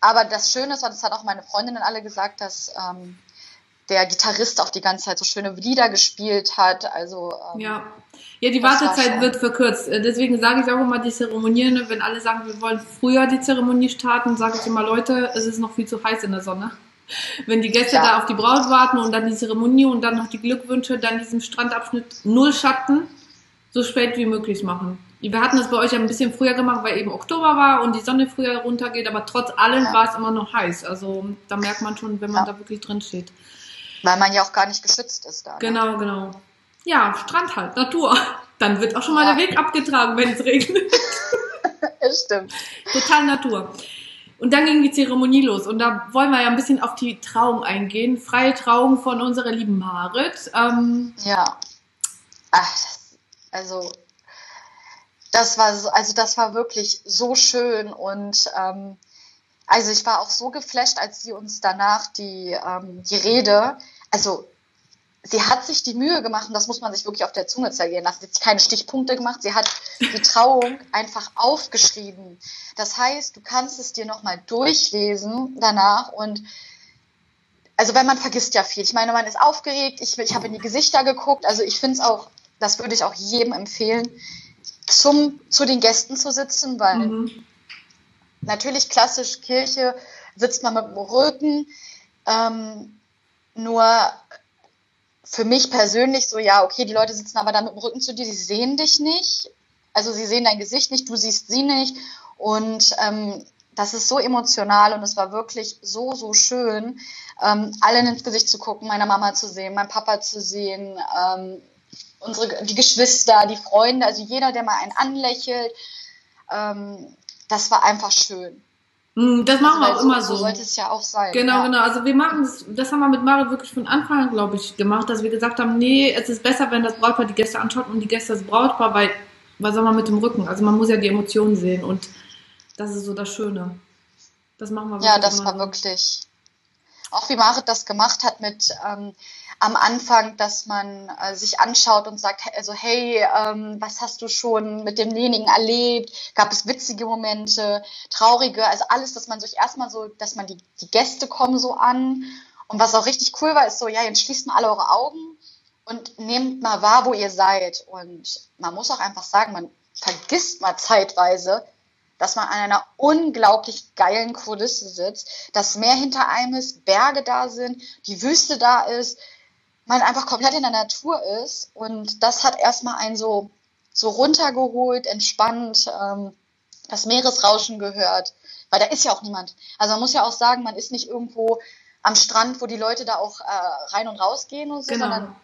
aber das Schöne ist, das hat auch meine Freundinnen alle gesagt, dass ähm, der Gitarrist auch die ganze Zeit so schöne Lieder gespielt hat. Also ähm, ja. Ja, die Wartezeit wird verkürzt. Äh, deswegen sage ich auch immer die Zeremonie, ne, wenn alle sagen, wir wollen früher die Zeremonie starten, sage ich immer, Leute, es ist noch viel zu heiß in der Sonne. Wenn die Gäste ja. da auf die Braut warten und dann die Zeremonie und dann noch die Glückwünsche, dann diesen Strandabschnitt null Schatten, so spät wie möglich machen. Wir hatten das bei euch ein bisschen früher gemacht, weil eben Oktober war und die Sonne früher runtergeht, aber trotz allem ja. war es immer noch heiß. Also da merkt man schon, wenn man ja. da wirklich drin steht. Weil man ja auch gar nicht geschützt ist da. Ne? Genau, genau. Ja, Strand halt, Natur. Dann wird auch schon mal ja. der Weg abgetragen, wenn es regnet. Stimmt. Total Natur. Und dann ging die Zeremonie los. Und da wollen wir ja ein bisschen auf die Trauung eingehen. Freie Trauung von unserer lieben Marit. Ähm, ja. Ach, also das war so, also das war wirklich so schön und ähm, also ich war auch so geflasht, als sie uns danach die, ähm, die Rede, also sie hat sich die Mühe gemacht, und das muss man sich wirklich auf der Zunge zergehen lassen. Sie hat keine Stichpunkte gemacht, sie hat die Trauung einfach aufgeschrieben. Das heißt, du kannst es dir nochmal durchlesen danach und also wenn man vergisst ja viel. Ich meine, man ist aufgeregt, ich, ich habe in die Gesichter geguckt, also ich finde es auch, das würde ich auch jedem empfehlen, zum, zu den Gästen zu sitzen, weil mhm. natürlich klassisch Kirche sitzt man mit dem Rücken, ähm, nur für mich persönlich so, ja, okay, die Leute sitzen aber dann mit dem Rücken zu dir, sie sehen dich nicht. Also sie sehen dein Gesicht nicht, du siehst sie nicht. Und ähm, das ist so emotional und es war wirklich so, so schön, ähm, allen ins Gesicht zu gucken, meiner Mama zu sehen, meinen Papa zu sehen, ähm, unsere, die Geschwister, die Freunde, also jeder, der mal einen anlächelt. Ähm, das war einfach schön. Hm, das machen also, wir auch immer so. So sollte es ja auch sein. Genau, ja. genau. Also wir machen das, das haben wir mit Marit wirklich von Anfang an, glaube ich, gemacht, dass wir gesagt haben, nee, es ist besser, wenn das Brautpaar die Gäste anschaut und die Gäste das Brautpaar, weil, was soll man mit dem Rücken? Also man muss ja die Emotionen sehen und das ist so das Schöne. Das machen wir wirklich. Ja, das war wirklich. Auch wie Marit das gemacht hat mit, ähm, am Anfang, dass man äh, sich anschaut und sagt, also hey, ähm, was hast du schon mit demjenigen erlebt? Gab es witzige Momente, traurige, also alles, dass man sich erstmal so, dass man die, die Gäste kommen so an. Und was auch richtig cool war, ist so, ja, jetzt schließt mal alle eure Augen und nehmt mal wahr, wo ihr seid. Und man muss auch einfach sagen, man vergisst mal zeitweise, dass man an einer unglaublich geilen Kulisse sitzt, dass Meer hinter einem ist, Berge da sind, die Wüste da ist, man einfach komplett in der Natur ist. Und das hat erstmal einen so, so runtergeholt, entspannt, ähm, das Meeresrauschen gehört. Weil da ist ja auch niemand. Also man muss ja auch sagen, man ist nicht irgendwo am Strand, wo die Leute da auch äh, rein und raus gehen und so, genau. sondern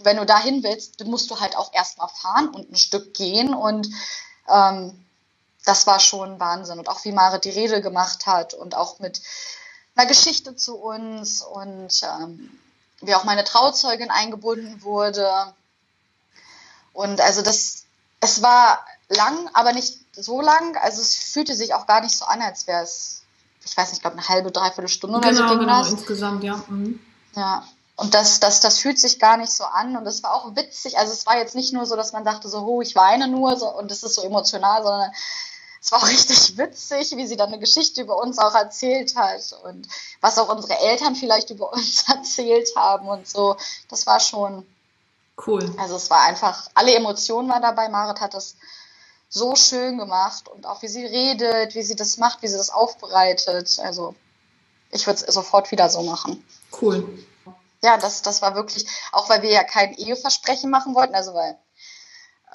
wenn du dahin willst, musst du halt auch erstmal fahren und ein Stück gehen. Und ähm, das war schon Wahnsinn. Und auch wie Mare die Rede gemacht hat und auch mit einer Geschichte zu uns und ähm, wie auch meine Trauzeugin eingebunden wurde. Und also das, es war lang, aber nicht so lang. Also es fühlte sich auch gar nicht so an, als wäre es, ich weiß nicht, ich glaube eine halbe, dreiviertel Stunde genau, oder so. Genau, das. insgesamt, ja. Mhm. Ja. Und das, das, das fühlt sich gar nicht so an. Und das war auch witzig. Also es war jetzt nicht nur so, dass man dachte so, oh, ich weine nur so, und das ist so emotional, sondern es war auch richtig witzig, wie sie dann eine Geschichte über uns auch erzählt hat und was auch unsere Eltern vielleicht über uns erzählt haben und so. Das war schon cool. Also es war einfach, alle Emotionen waren dabei. Marit hat das so schön gemacht und auch wie sie redet, wie sie das macht, wie sie das aufbereitet. Also ich würde es sofort wieder so machen. Cool. Ja, das, das war wirklich, auch weil wir ja kein Eheversprechen machen wollten, also weil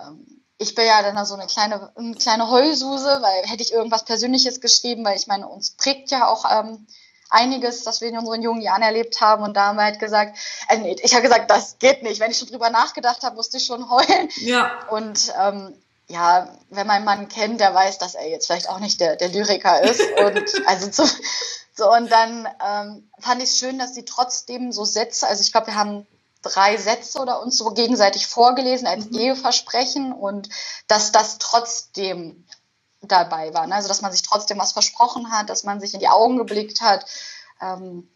ähm, ich bin ja dann so eine kleine, eine kleine Heulsuse, weil hätte ich irgendwas Persönliches geschrieben, weil ich meine, uns prägt ja auch ähm, einiges, das wir in unseren jungen Jahren erlebt haben. Und da haben wir halt gesagt, äh, nee, ich habe gesagt, das geht nicht. Wenn ich schon drüber nachgedacht habe, musste ich schon heulen. Ja. Und ähm, ja, wenn man Mann kennt, der weiß, dass er jetzt vielleicht auch nicht der, der Lyriker ist. Und also zu, so, und dann ähm, fand ich es schön, dass sie trotzdem so Sätze, also ich glaube, wir haben drei Sätze oder uns so gegenseitig vorgelesen als mhm. Eheversprechen und dass das trotzdem dabei war. Ne? Also dass man sich trotzdem was versprochen hat, dass man sich in die Augen geblickt hat. Ähm,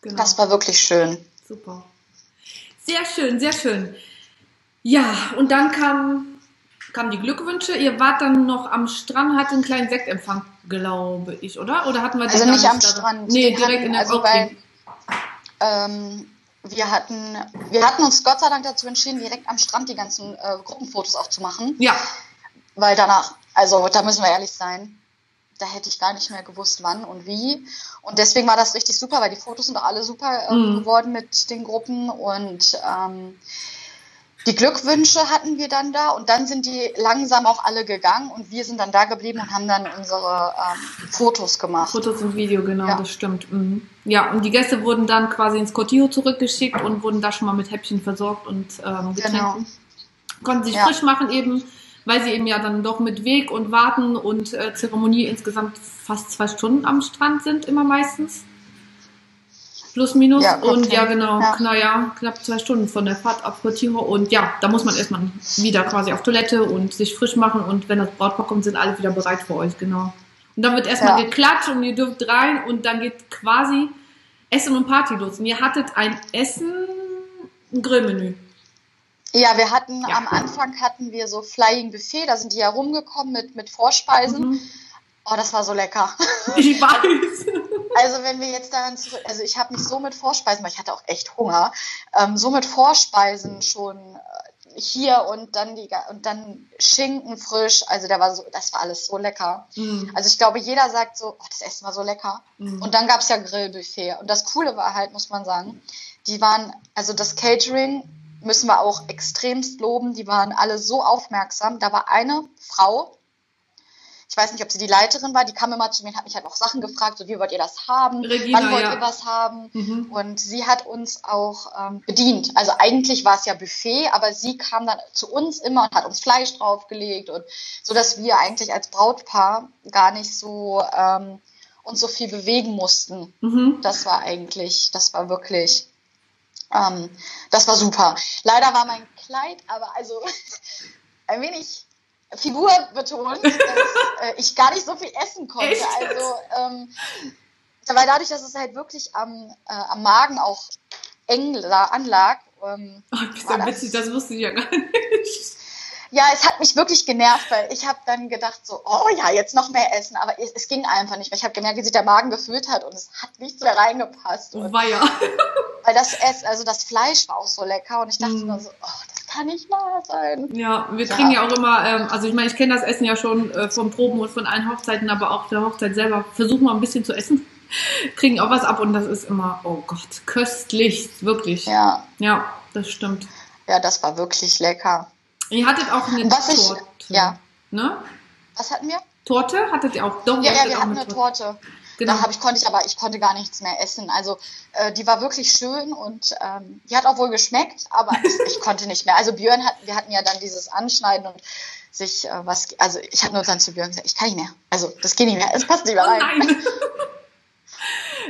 genau. Das war wirklich schön. Super. Sehr schön, sehr schön. Ja, und dann kam, kamen die Glückwünsche. Ihr wart dann noch am Strand, hatte einen kleinen Sektempfang, glaube ich, oder? Oder hatten wir Also nicht am Strand. Nee, direkt hatten, in der also weil, ähm, wir hatten, wir hatten uns Gott sei Dank dazu entschieden, direkt am Strand die ganzen äh, Gruppenfotos auch zu machen. Ja. Weil danach, also da müssen wir ehrlich sein, da hätte ich gar nicht mehr gewusst, wann und wie. Und deswegen war das richtig super, weil die Fotos sind auch alle super äh, Mhm. geworden mit den Gruppen und ähm, die Glückwünsche hatten wir dann da und dann sind die langsam auch alle gegangen und wir sind dann da geblieben und haben dann unsere ähm, Fotos gemacht. Fotos und Video, genau, Ja. das stimmt. Mhm. Ja, und die Gäste wurden dann quasi ins Cortijo zurückgeschickt und wurden da schon mal mit Häppchen versorgt und ähm, Getränken. Genau. Konnten sich Ja. frisch machen eben, weil sie eben ja dann doch mit Weg und Warten und äh, Zeremonie insgesamt fast zwei Stunden am Strand sind, immer meistens. Plus, minus. Ja, und hin. ja, genau, Ja. Na ja, knapp zwei Stunden von der Fahrt ab Cortijo. Und ja, da muss man erstmal wieder quasi auf Toilette und sich frisch machen. Und wenn das Brautpaar kommt, sind alle wieder bereit für euch, genau. Und dann wird erstmal Ja. geklatscht und ihr dürft rein und dann geht quasi Essen und Party los. Und ihr hattet ein Essen, ein Grillmenü. Ja, wir hatten Ja. am Anfang hatten wir so Flying Buffet, da sind die ja rumgekommen mit, mit Vorspeisen. Mhm. Oh, das war so lecker. Ich weiß. Also wenn wir jetzt daran zurück, also ich habe mich so mit Vorspeisen, weil ich hatte auch echt Hunger, ähm, so mit Vorspeisen schon äh, hier und dann die und dann Schinken frisch, also der war so, das war alles so lecker. Mhm. Also ich glaube, jeder sagt so, oh, das Essen war so lecker. Mhm. Und dann gab's ja Grillbuffet. Und das Coole war halt, muss man sagen, die waren, also das Catering müssen wir auch extremst loben, die waren alle so aufmerksam. Da war eine Frau, ich weiß nicht, ob sie die Leiterin war, die kam immer zu mir und hat mich halt auch Sachen gefragt, so wie wollt ihr das haben? Regina, Wann wollt ja. ihr was haben? Mhm. Und sie hat uns auch ähm, bedient. Also eigentlich war es ja Buffet, aber sie kam dann zu uns immer und hat uns Fleisch draufgelegt und so, dass wir eigentlich als Brautpaar gar nicht so ähm, uns so viel bewegen mussten. Mhm. Das war eigentlich, das war wirklich, ähm, das war super. Leider war mein Kleid aber also ein wenig Figur betont, dass äh, ich gar nicht so viel essen konnte. Echt? Also, ähm, weil dadurch, dass es halt wirklich am, äh, am Magen auch eng la- anlag, ähm, Oh, das ist ja das- witzig, das wusste ich ja gar nicht. Ja, es hat mich wirklich genervt, weil ich habe dann gedacht so, oh ja, jetzt noch mehr essen, aber es, es ging einfach nicht mehr. Ich habe gemerkt, wie sich der Magen gefüllt hat und es hat nichts mehr reingepasst. Und Oh, war ja. Weil das Ess, also das Fleisch war auch so lecker und ich dachte Mm. nur so, oh, das kann nicht wahr sein. Ja, wir Ja. kriegen ja auch immer, ähm, also ich meine, ich kenne das Essen ja schon äh, von Proben und von allen Hochzeiten, aber auch der Hochzeit selber versuchen wir ein bisschen zu essen. Kriegen auch was ab und das ist immer, oh Gott, köstlich, wirklich. Ja, Ja, das stimmt. ja, das war wirklich lecker. Ihr hattet auch eine Was ich- Torte. ja. Ne? Was hatten wir? Torte hattet ihr auch? Doch, Ja, ja, wir hatten eine Torte. Genau. Da ich, konnte ich aber, ich konnte gar nichts mehr essen. Also äh, die war wirklich schön und ähm, die hat auch wohl geschmeckt, aber ich, ich konnte nicht mehr. Also Björn hat, wir hatten ja dann dieses Anschneiden und sich äh, was, also ich habe nur dann zu Björn gesagt, ich kann nicht mehr. Also das geht nicht mehr, es passt nicht mehr Oh rein. nein.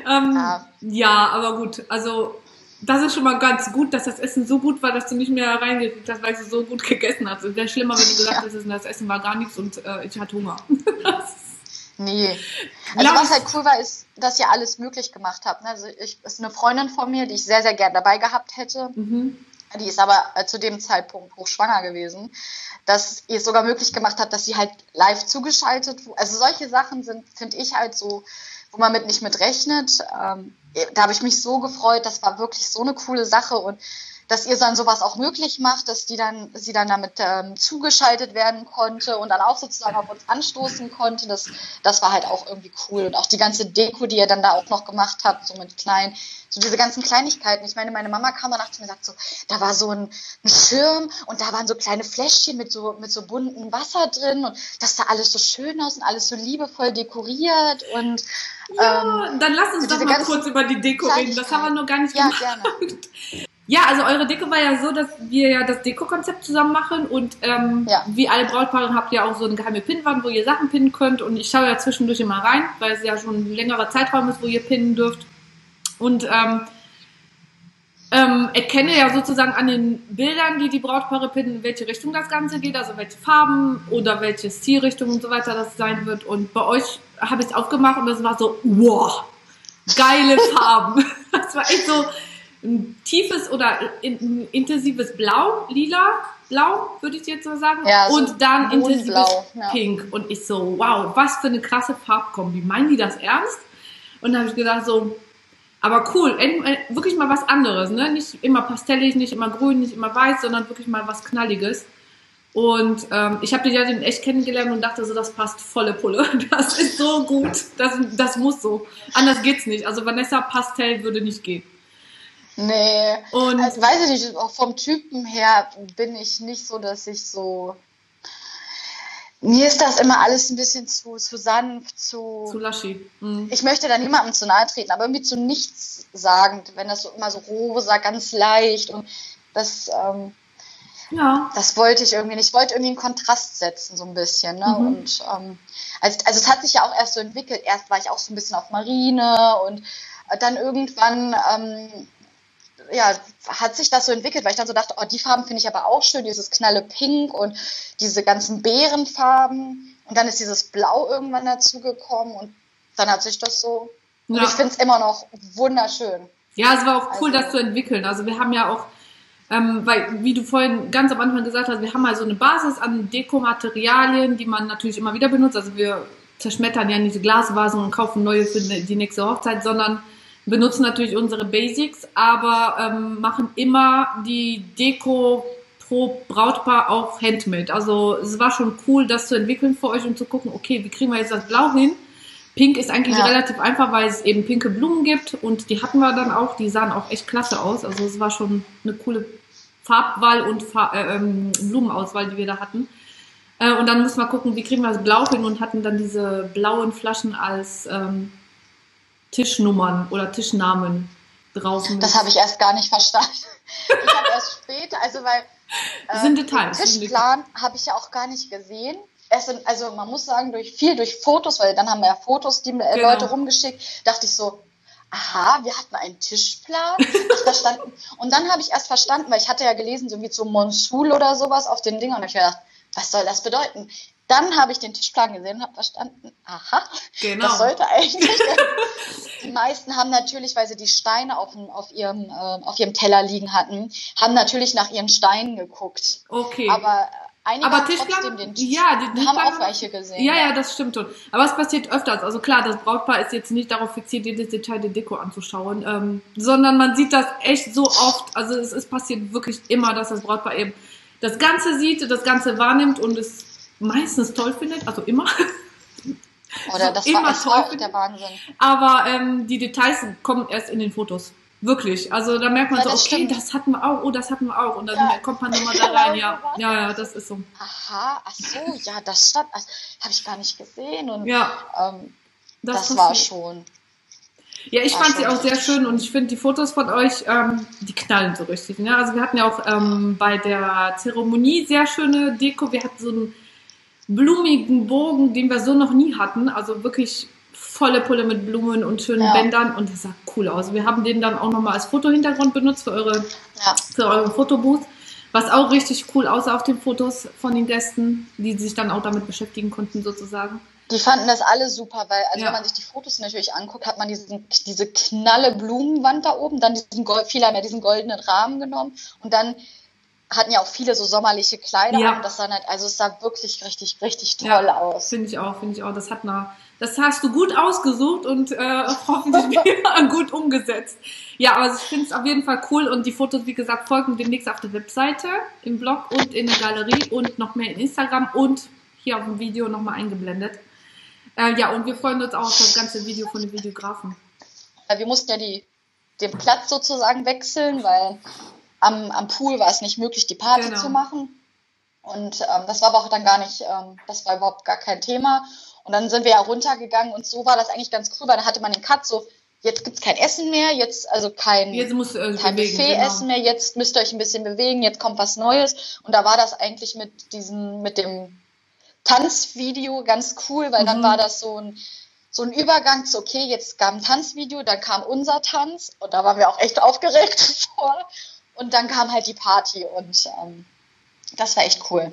ähm, Ja. ja, aber gut. Also, das ist schon mal ganz gut, dass das Essen so gut war, dass du nicht mehr reingekriegt hast, weil du so gut gegessen hast. Es wäre schlimmer, wenn du gesagt hättest, das Essen war gar nichts und äh, ich hatte Hunger. Nee. Also Lass- was halt cool war, ist, dass ihr alles möglich gemacht habt. ne? Also ich ist eine Freundin von mir, die ich sehr, sehr gern dabei gehabt hätte. mhm. Die ist aber äh, zu dem Zeitpunkt hochschwanger gewesen, dass ihr es sogar möglich gemacht hat, dass sie halt live zugeschaltet. wo- Also solche Sachen sind, finde ich halt so, wo man mit nicht mit rechnet. Ähm, da habe ich mich so gefreut. Das war wirklich so eine coole Sache und dass ihr dann sowas auch möglich macht, dass die dann, sie dann damit ähm, zugeschaltet werden konnte und dann auch sozusagen auf uns anstoßen konnte. Das, das war halt auch irgendwie cool. Und auch die ganze Deko, die ihr dann da auch noch gemacht habt, so mit kleinen, so diese ganzen Kleinigkeiten. Ich meine, meine Mama kam danach zu mir und sagt so, da war so ein, ein Schirm und da waren so kleine Fläschchen mit so, mit so bunten Wasser drin und das sah alles so schön aus und alles so liebevoll dekoriert und Ja, ähm, dann lass uns so doch mal kurz über die Deko reden. Das haben wir noch gar nicht ja, gemacht. gerne. Ja, also eure Deko war ja so, dass wir ja das Deko-Konzept zusammen machen und ähm, Ja. wie alle Brautpaare habt ihr auch so eine geheime Pinnwand, wo ihr Sachen pinnen könnt und ich schaue ja zwischendurch immer rein, weil es ja schon ein längerer Zeitraum ist, wo ihr pinnen dürft und ähm, ähm, erkenne ja sozusagen an den Bildern, die die Brautpaare pinnen, in welche Richtung das Ganze geht, also welche Farben oder welche Stilrichtung und so weiter das sein wird und bei euch habe ich es aufgemacht und das war so, wow, geile Farben. Das war echt so ein tiefes oder in, ein intensives Blau, lila, blau, würde ich jetzt so sagen. Ja, so und dann intensives Mohnblau, ja. Pink. Und ich so, wow, was für eine krasse Farbkombi. Meinen die das ernst? Und dann habe ich gedacht so, Aber cool, äh, wirklich mal was anderes, ne? Nicht immer pastellig, nicht immer grün, nicht immer weiß, sondern wirklich mal was Knalliges. Und ähm, ich habe dich ja in echt kennengelernt und dachte so, das passt volle Pulle. Das ist so gut. Das, das muss so. Anders geht's nicht. Also Vanessa Pastell würde nicht gehen. Nee. Und also, weiß ich nicht, auch vom Typen her bin ich nicht so, dass ich so. Mir ist das immer alles ein bisschen zu, zu sanft, zu. Zu laschi. Mhm. Ich möchte da niemandem zu nahe treten, aber irgendwie zu nichts sagend, wenn das so immer so rosa, ganz leicht und das. Ähm, ja. Das wollte ich irgendwie nicht. Ich wollte irgendwie einen Kontrast setzen, so ein bisschen. Ne? Mhm. Und ähm, also, also es hat sich ja auch erst so entwickelt. Erst war ich auch so ein bisschen auf Marine und dann irgendwann ähm, ja, hat sich das so entwickelt, weil ich dann so dachte, oh, die Farben finde ich aber auch schön, dieses knalle Pink und diese ganzen Beerenfarben. Und dann ist dieses Blau irgendwann dazugekommen und dann hat sich das so. Ja. Und ich finde es immer noch wunderschön. Ja, es war auch cool, also, das zu entwickeln. Also wir haben ja auch, ähm, weil, wie du vorhin ganz am Anfang gesagt hast, wir haben mal so eine Basis an Dekomaterialien, die man natürlich immer wieder benutzt. Also wir zerschmettern ja nicht Glasvasen und kaufen neue für die nächste Hochzeit, sondern benutzen natürlich unsere Basics, aber ähm, machen immer die Deko pro Brautpaar auch Handmade. Also es war schon cool, das zu entwickeln für euch und zu gucken, okay, wie kriegen wir jetzt das Blau hin? Pink ist eigentlich ja. relativ einfach, weil es eben pinke Blumen gibt und die hatten wir dann auch, die sahen auch echt klasse aus. Also es war schon eine coole Farbwahl und Farb, äh, ähm, Blumenauswahl, die wir da hatten. Äh, und dann muss man gucken, wie kriegen wir das Blau hin und hatten dann diese blauen Flaschen als ähm, Tischnummern oder Tischnamen drauf. Das habe ich erst gar nicht verstanden. Ich habe erst später, also weil äh, sind Details. Den Tischplan habe ich ja auch gar nicht gesehen. Es sind, also man muss sagen, durch viel durch Fotos, weil dann haben wir ja Fotos, die äh, genau. Leute rumgeschickt, dachte ich so, aha, wir hatten einen Tischplan. Ach, da standen, und dann habe ich erst verstanden, weil ich hatte ja gelesen, so wie zu Monsul oder sowas auf den Dingern. Und ich gedacht, was soll das bedeuten? Dann habe ich den Tischplan gesehen und habe verstanden, aha, genau. das sollte eigentlich. die meisten haben natürlich, weil sie die Steine auf, auf, ihrem, äh, auf ihrem Teller liegen hatten, haben natürlich nach ihren Steinen geguckt. Okay. Aber Einige aber Tischplan, den ja, die, die haben auch welche gesehen. Ja, ja, das stimmt schon. Aber es passiert öfters. Also klar, das Brautpaar ist jetzt nicht darauf fixiert, jedes Detail der Deko anzuschauen, ähm, sondern man sieht das echt so oft. Also es, es passiert wirklich immer, dass das Brautpaar eben das Ganze sieht, das Ganze wahrnimmt und es meistens toll findet, also immer. Oder das immer war, das toll der Wahnsinn. Aber ähm, die Details kommen erst in den Fotos. Wirklich. Also da merkt man ja, so, okay, stimmt. das hatten wir auch, oh, das hatten wir auch. Und dann ja. kommt man nochmal da rein. Ja, ja, ja, das ist so. Aha, ach so, ja, das stand, habe ich gar nicht gesehen. Und ja, ähm, das, das war schon. Ja, ich fand sie auch sehr schön und ich finde die Fotos von euch, ähm, die knallen so richtig. Ne? Also wir hatten ja auch ähm, bei der Zeremonie sehr schöne Deko. Wir hatten so einen blumigen Bogen, den wir so noch nie hatten. Also wirklich volle Pulle mit Blumen und schönen ja. Bändern und das sah cool aus. Wir haben den dann auch nochmal als Fotohintergrund benutzt für eure, ja. für eure Fotobooth. Was auch richtig cool aussah auf den Fotos von den Gästen, die sich dann auch damit beschäftigen konnten, sozusagen. Die fanden das alle super, weil, also ja. wenn man sich die Fotos natürlich anguckt, hat man diesen, diese knalle Blumenwand da oben, dann diesen, viele haben ja diesen goldenen Rahmen genommen und dann hatten ja auch viele so sommerliche Kleider ja. und das sah halt, also es sah wirklich richtig, richtig toll ja, aus. Finde ich auch, finde ich auch. Das hat eine, das hast du gut ausgesucht und äh, hoffentlich gut umgesetzt. Ja, aber ich finde es auf jeden Fall cool und die Fotos, wie gesagt, folgen demnächst auf der Webseite, im Blog und in der Galerie und noch mehr in Instagram und hier auf dem Video nochmal eingeblendet. Äh, ja, und wir freuen uns auch auf das ganze Video von den Videografen. Wir mussten ja die, den Platz sozusagen wechseln, weil am, am Pool war es nicht möglich, die Party genau. zu machen. Und ähm, das war aber auch dann gar nicht, ähm, das war überhaupt gar kein Thema. Und dann sind wir ja runtergegangen und so war das eigentlich ganz cool, weil da hatte man den Cut so, jetzt gibt's kein Essen mehr, jetzt also kein, jetzt musst du kein Buffet-Essen genau. mehr, jetzt müsst ihr euch ein bisschen bewegen, jetzt kommt was Neues. Und da war das eigentlich mit diesem, mit dem Tanzvideo ganz cool, weil mhm. dann war das so ein, so ein Übergang zu, okay, jetzt kam ein Tanzvideo, dann kam unser Tanz und da waren wir auch echt aufgeregt vor. Und dann kam halt die Party und ähm, das war echt cool.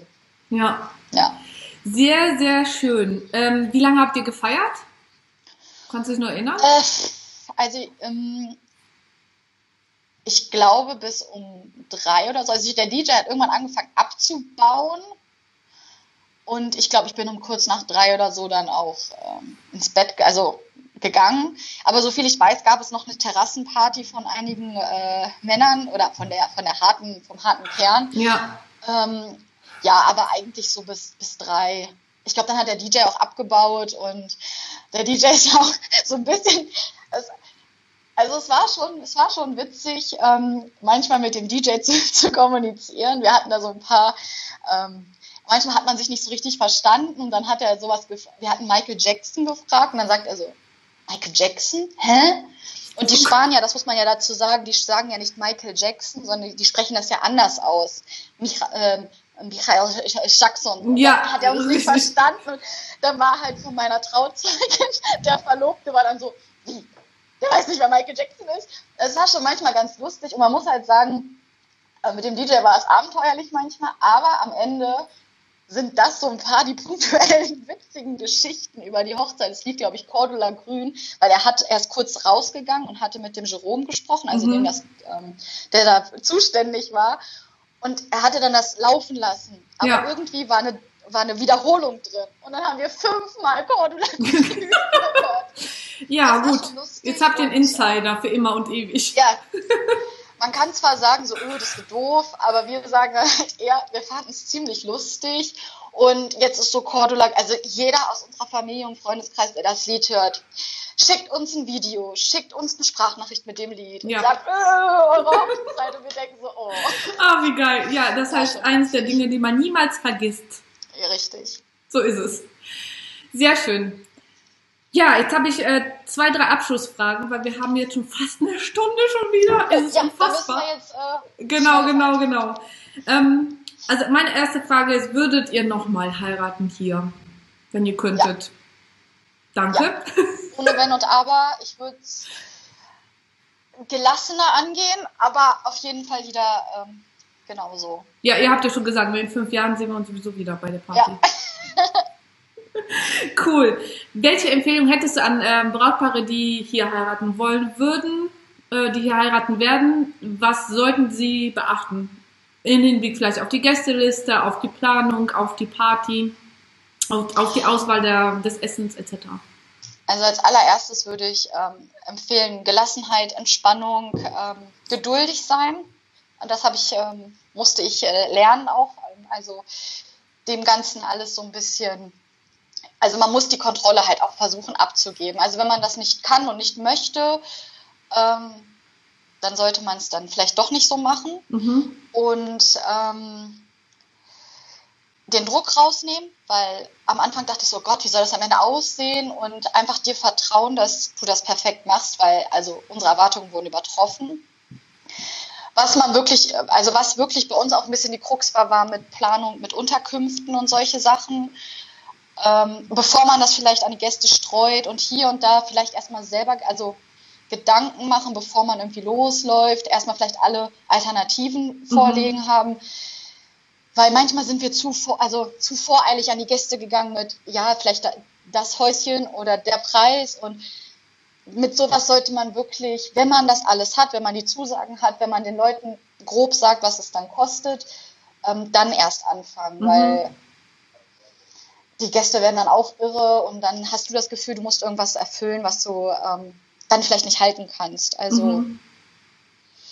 Ja. Ja. Sehr, sehr schön. Ähm, wie lange habt ihr gefeiert? Kannst du dich nur erinnern? Äh, also, ähm, ich glaube bis um drei oder so. Also der DJ hat irgendwann angefangen abzubauen. Und ich glaube, ich bin um kurz nach drei oder so dann auch ähm, ins Bett, also gegangen. Aber soviel ich weiß, gab es noch eine Terrassenparty von einigen äh, Männern oder von der von der harten vom harten Kern. Ja. Ähm, ja, aber eigentlich so bis bis drei. Ich glaube, dann hat der DJ auch abgebaut und der DJ ist auch so ein bisschen. Es, also es war schon, es war schon witzig, ähm, manchmal mit dem DJ zu, zu kommunizieren. Wir hatten da so ein paar ähm, manchmal hat man sich nicht so richtig verstanden und dann hat er sowas gefragt. Wir hatten Michael Jackson gefragt und dann sagt er so, Michael Jackson? Hä? Und die Spanier, das muss man ja dazu sagen, die sagen ja nicht Michael Jackson, sondern die sprechen das ja anders aus. Mich, äh, Michael Jackson. Ja, hat er uns nicht verstanden. Und dann war halt von meiner Trauzeugin, der Verlobte war dann so, wie? Der weiß nicht, wer Michael Jackson ist. Das war schon manchmal ganz lustig und man muss halt sagen, äh, mit dem DJ war es abenteuerlich manchmal, aber am Ende sind das so ein paar die punktuellen witzigen Geschichten über die Hochzeit. Es lief, glaube ich, Cordula Grün, weil er hat erst kurz rausgegangen und hatte mit dem Jerome gesprochen, also mhm. dem, das, ähm, der da zuständig war. Und er hatte dann das laufen lassen. Aber ja. irgendwie war eine, war eine Wiederholung drin. Und dann haben wir fünfmal Cordula Grün gehört. Ja, gut. Jetzt habt ihr einen Insider für immer und ewig. Ja. man kann zwar sagen, so, oh, das ist doof, aber wir sagen halt eher, wir fanden es ziemlich lustig. Und jetzt ist so Cordula, also jeder aus unserer Familie und Freundeskreis, der das Lied hört, schickt uns ein Video, schickt uns eine Sprachnachricht mit dem Lied ja. und sagt, äh, eure Hochzeit. Und wir denken so, oh. Ah, wie geil. Ja, das heißt, eines der Dinge, die man niemals vergisst. Ja, richtig. So ist es. Sehr schön. Ja, jetzt habe ich äh, zwei, drei Abschlussfragen, weil wir haben jetzt schon fast eine Stunde schon wieder. Es ist ja, unfassbar. Jetzt, äh, genau, genau, genau. Ähm, also meine erste Frage ist, würdet ihr nochmal heiraten hier, wenn ihr könntet? Ja. Danke. Ja. Ohne Wenn und Aber. Ich würde es gelassener angehen, aber auf jeden Fall wieder ähm, genauso. Ja, ihr habt ja schon gesagt, in fünf Jahren sehen wir uns sowieso wieder bei der Party. Ja. Cool. Welche Empfehlung hättest du an ähm, Brautpaare, die hier heiraten wollen würden, äh, die hier heiraten werden? Was sollten sie beachten? In Hinblick vielleicht auf die Gästeliste, auf die Planung, auf die Party, auf, auf die Auswahl der, des Essens etc. Also als allererstes würde ich ähm, empfehlen Gelassenheit, Entspannung, ähm, geduldig sein. Und das habe ich ähm, musste ich äh, lernen auch. Also dem Ganzen alles so ein bisschen also man muss die Kontrolle halt auch versuchen abzugeben. Also wenn man das nicht kann und nicht möchte, ähm, dann sollte man es dann vielleicht doch nicht so machen. Mhm. Und ähm, den Druck rausnehmen, weil am Anfang dachte ich so, Gott, wie soll das am Ende aussehen? Und einfach dir vertrauen, dass du das perfekt machst, weil also unsere Erwartungen wurden übertroffen. Was man wirklich, also was wirklich bei uns auch ein bisschen die Krux war, war mit Planung, mit Unterkünften und solche Sachen ähm, bevor man das vielleicht an die Gäste streut und hier und da vielleicht erstmal selber, also Gedanken machen, bevor man irgendwie losläuft, erstmal vielleicht alle Alternativen mhm. vorlegen haben. Weil manchmal sind wir zu, also zu voreilig an die Gäste gegangen mit, ja, vielleicht das Häuschen oder der Preis und mit sowas sollte man wirklich, wenn man das alles hat, wenn man die Zusagen hat, wenn man den Leuten grob sagt, was es dann kostet, ähm, dann erst anfangen, mhm. weil die Gäste werden dann auch irre und dann hast du das Gefühl, du musst irgendwas erfüllen, was du ähm, dann vielleicht nicht halten kannst. Also mhm.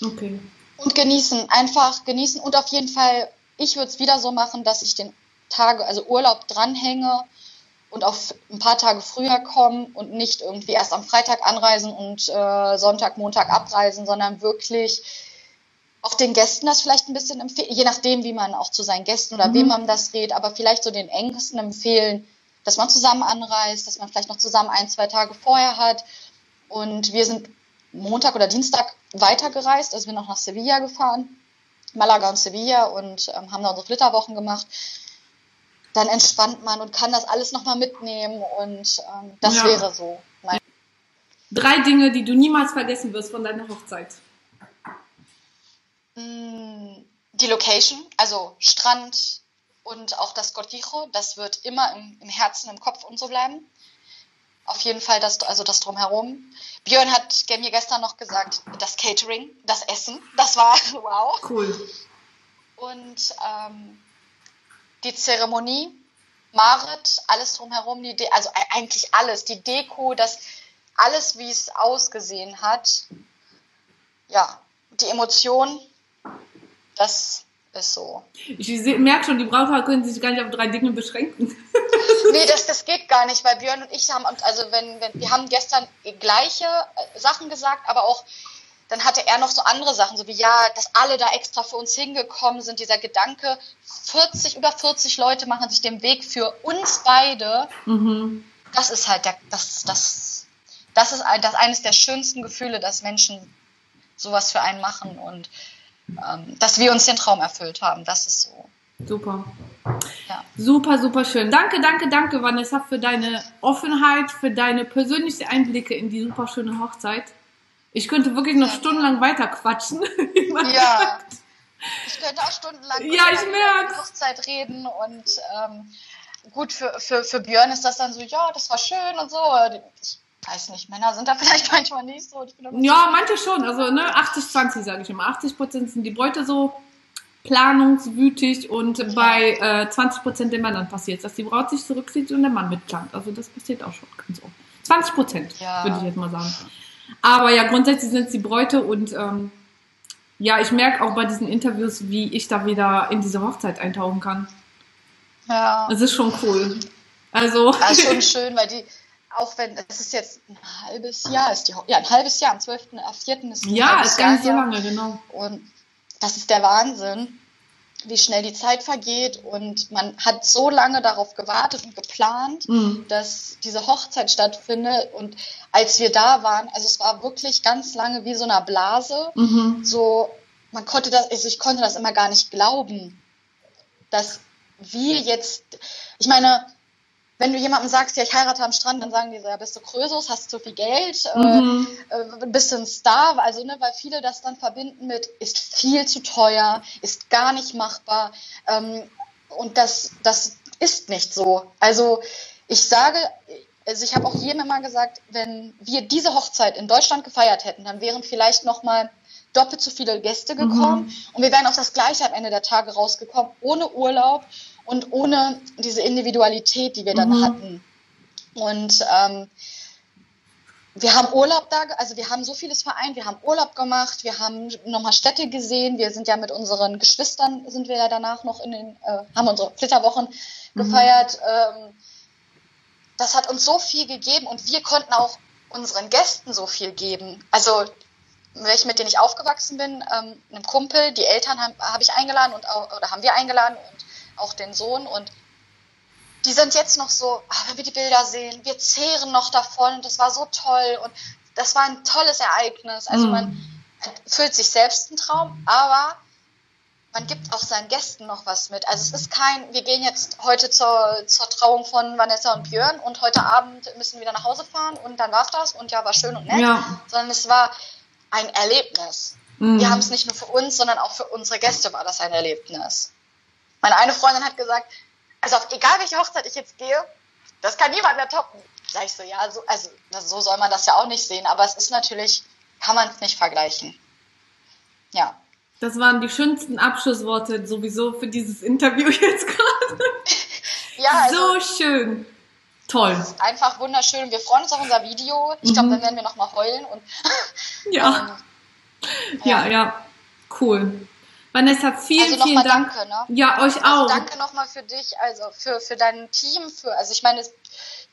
okay. und genießen, einfach genießen und auf jeden Fall, ich würde es wieder so machen, dass ich den Tage, also Urlaub dranhänge und auf ein paar Tage früher kommen und nicht irgendwie erst am Freitag anreisen und äh, Sonntag, Montag abreisen, sondern wirklich auch den Gästen das vielleicht ein bisschen empfehlen, je nachdem, wie man auch zu seinen Gästen oder mhm. wem man das redet, aber vielleicht so den Ängsten empfehlen, dass man zusammen anreist, dass man vielleicht noch zusammen ein, zwei Tage vorher hat. Und wir sind Montag oder Dienstag weitergereist, also wir noch nach Sevilla gefahren, Malaga und Sevilla und ähm, haben da unsere Flitterwochen gemacht. Dann entspannt man und kann das alles nochmal mitnehmen und ähm, das ja. wäre so. Drei Dinge, die du niemals vergessen wirst von deiner Hochzeit. Die Location, also Strand und auch das Cortijo, das wird immer im, im, Herzen, im Kopf und so bleiben. Auf jeden Fall das, also das drumherum. Björn hat mir gestern noch gesagt, das Catering, das Essen, das war wow. Cool. Und ähm, die Zeremonie, Marit, alles drumherum, die De also eigentlich alles, die Deko, das alles, wie es ausgesehen hat, ja, die Emotion, das ist so. Ich merke schon, die Brautpaare können sich gar nicht auf drei Dinge beschränken. nee, das, das geht gar nicht, weil Björn und ich haben, also wenn, wenn wir haben gestern gleiche äh, Sachen gesagt, aber auch dann hatte er noch so andere Sachen, so wie ja, dass alle da extra für uns hingekommen sind, dieser Gedanke, 40, über 40 Leute machen sich den Weg für uns beide. Mhm. Das ist halt der, das, das, das ist ein, das eines der schönsten Gefühle, dass Menschen sowas für einen machen und dass wir uns den Traum erfüllt haben. Das ist so. Super. Ja. Super, super schön. Danke, danke, danke, Vanessa, für deine Offenheit, für deine persönlichen Einblicke in die super schöne Hochzeit. Ich könnte wirklich noch stundenlang weiter quatschen. ja. Ich könnte auch stundenlang ja, ich über die Hochzeit reden und ähm, gut, für, für, für Björn ist das dann so, ja, das war schön und so. Ich weiß nicht, Männer sind da vielleicht manchmal nicht so. ja, manche schon. Also ne, 80-20 sage ich immer. 80 Prozent sind die Bräute so planungswütig und ja. bei äh, 20 Prozent den Männern passiert dass die Braut sich zurückzieht und der Mann mitplant. Also das passiert auch schon ganz oft. 20 Prozent, ja. würde ich jetzt mal sagen. Aber ja, grundsätzlich sind es die Bräute und ähm, ja, ich merke auch bei diesen Interviews, wie ich da wieder in diese Hochzeit eintauchen kann. Ja. Es ist schon cool. Also. Das ist schon schön, weil die, auch wenn, es ist jetzt ein halbes Jahr, ist die, ja, ein halbes Jahr, am 12., am 4. ist Ja, ist gar nicht so lange, genau. Und das ist der Wahnsinn wie schnell die Zeit vergeht und man hat so lange darauf gewartet und geplant, mhm. dass diese Hochzeit stattfindet und als wir da waren, also es war wirklich ganz lange wie so eine Blase, mhm. so man konnte das, also ich konnte das immer gar nicht glauben, dass wir jetzt, ich meine, wenn du jemandem sagst, ja, ich heirate am Strand, dann sagen die so, ja, bist du Krösus, hast du viel Geld, äh, mhm. äh, bist du ein Star, also, ne, weil viele das dann verbinden mit, ist viel zu teuer, ist gar nicht machbar, ähm, und das, das ist nicht so. Also, ich sage, also ich habe auch jedem immer gesagt, wenn wir diese Hochzeit in Deutschland gefeiert hätten, dann wären vielleicht noch mal doppelt so viele Gäste gekommen mhm. und wir wären auf das Gleiche am Ende der Tage rausgekommen, ohne Urlaub und ohne diese Individualität, die wir dann mhm. hatten. Und ähm, wir haben Urlaub da, also wir haben so vieles vereint, wir haben Urlaub gemacht, wir haben nochmal Städte gesehen, wir sind ja mit unseren Geschwistern, sind wir ja danach noch in den, äh, haben unsere Flitterwochen mhm. gefeiert. Ähm, das hat uns so viel gegeben und wir konnten auch unseren Gästen so viel geben. Also welche, mit denen ich aufgewachsen bin, ähm, einem Kumpel, die Eltern habe hab ich eingeladen und auch, oder haben wir eingeladen und auch den Sohn und die sind jetzt noch so, ach, wenn wir die Bilder sehen, wir zehren noch davon und das war so toll und das war ein tolles Ereignis. Also mhm. man füllt sich selbst einen Traum, aber man gibt auch seinen Gästen noch was mit. Also es ist kein, wir gehen jetzt heute zur, zur Trauung von Vanessa und Björn und heute Abend müssen wir wieder nach Hause fahren und dann war's das und ja, war schön und nett, ja. sondern es war ein Erlebnis. Mhm. Wir haben es nicht nur für uns, sondern auch für unsere Gäste war das ein Erlebnis. Meine eine Freundin hat gesagt, also egal welche Hochzeit ich jetzt gehe, das kann niemand mehr toppen. Sag ich so, ja, so, also so soll man das ja auch nicht sehen, aber es ist natürlich, kann man es nicht vergleichen. Ja. Das waren die schönsten Abschlussworte sowieso für dieses Interview jetzt gerade. ja, also, so schön. Toll. Einfach wunderschön. Wir freuen uns auf unser Video. Ich glaube, mhm. dann werden wir nochmal heulen und. ja. ähm, ja. Ja, ja. Cool. Vanessa, vielen, also vielen Dank. Danke, ne? Ja, euch also auch. Danke nochmal für dich, also für, für dein Team, für, also ich meine,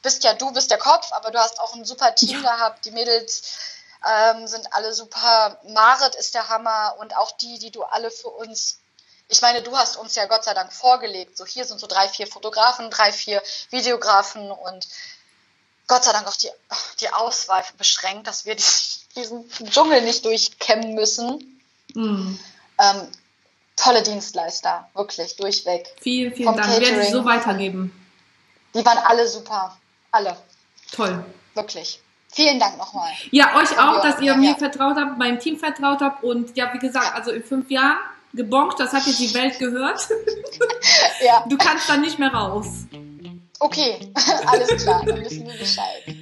bist ja, du bist der Kopf, aber du hast auch ein super Team ja. gehabt. Die Mädels ähm, sind alle super. Marit ist der Hammer und auch die, die du alle für uns ich meine, du hast uns ja Gott sei Dank vorgelegt. So hier sind so drei, vier Fotografen, drei, vier Videografen und Gott sei Dank auch die, die Auswahl beschränkt, dass wir diesen Dschungel nicht durchkämmen müssen. Mm. Ähm, tolle Dienstleister, wirklich, durchweg. Vielen, vielen Vom Dank. Catering. Werde ich so weitergeben. Die waren alle super. Alle. Toll. Wirklich. Vielen Dank nochmal. Ja, euch auch, dass ihr ja, mir ja. vertraut habt, meinem Team vertraut habt und ja, wie gesagt, ja. also in fünf Jahren gebonkt, das hat jetzt die Welt gehört. ja. Du kannst dann nicht mehr raus. Okay, alles klar, dann wissen wir Bescheid.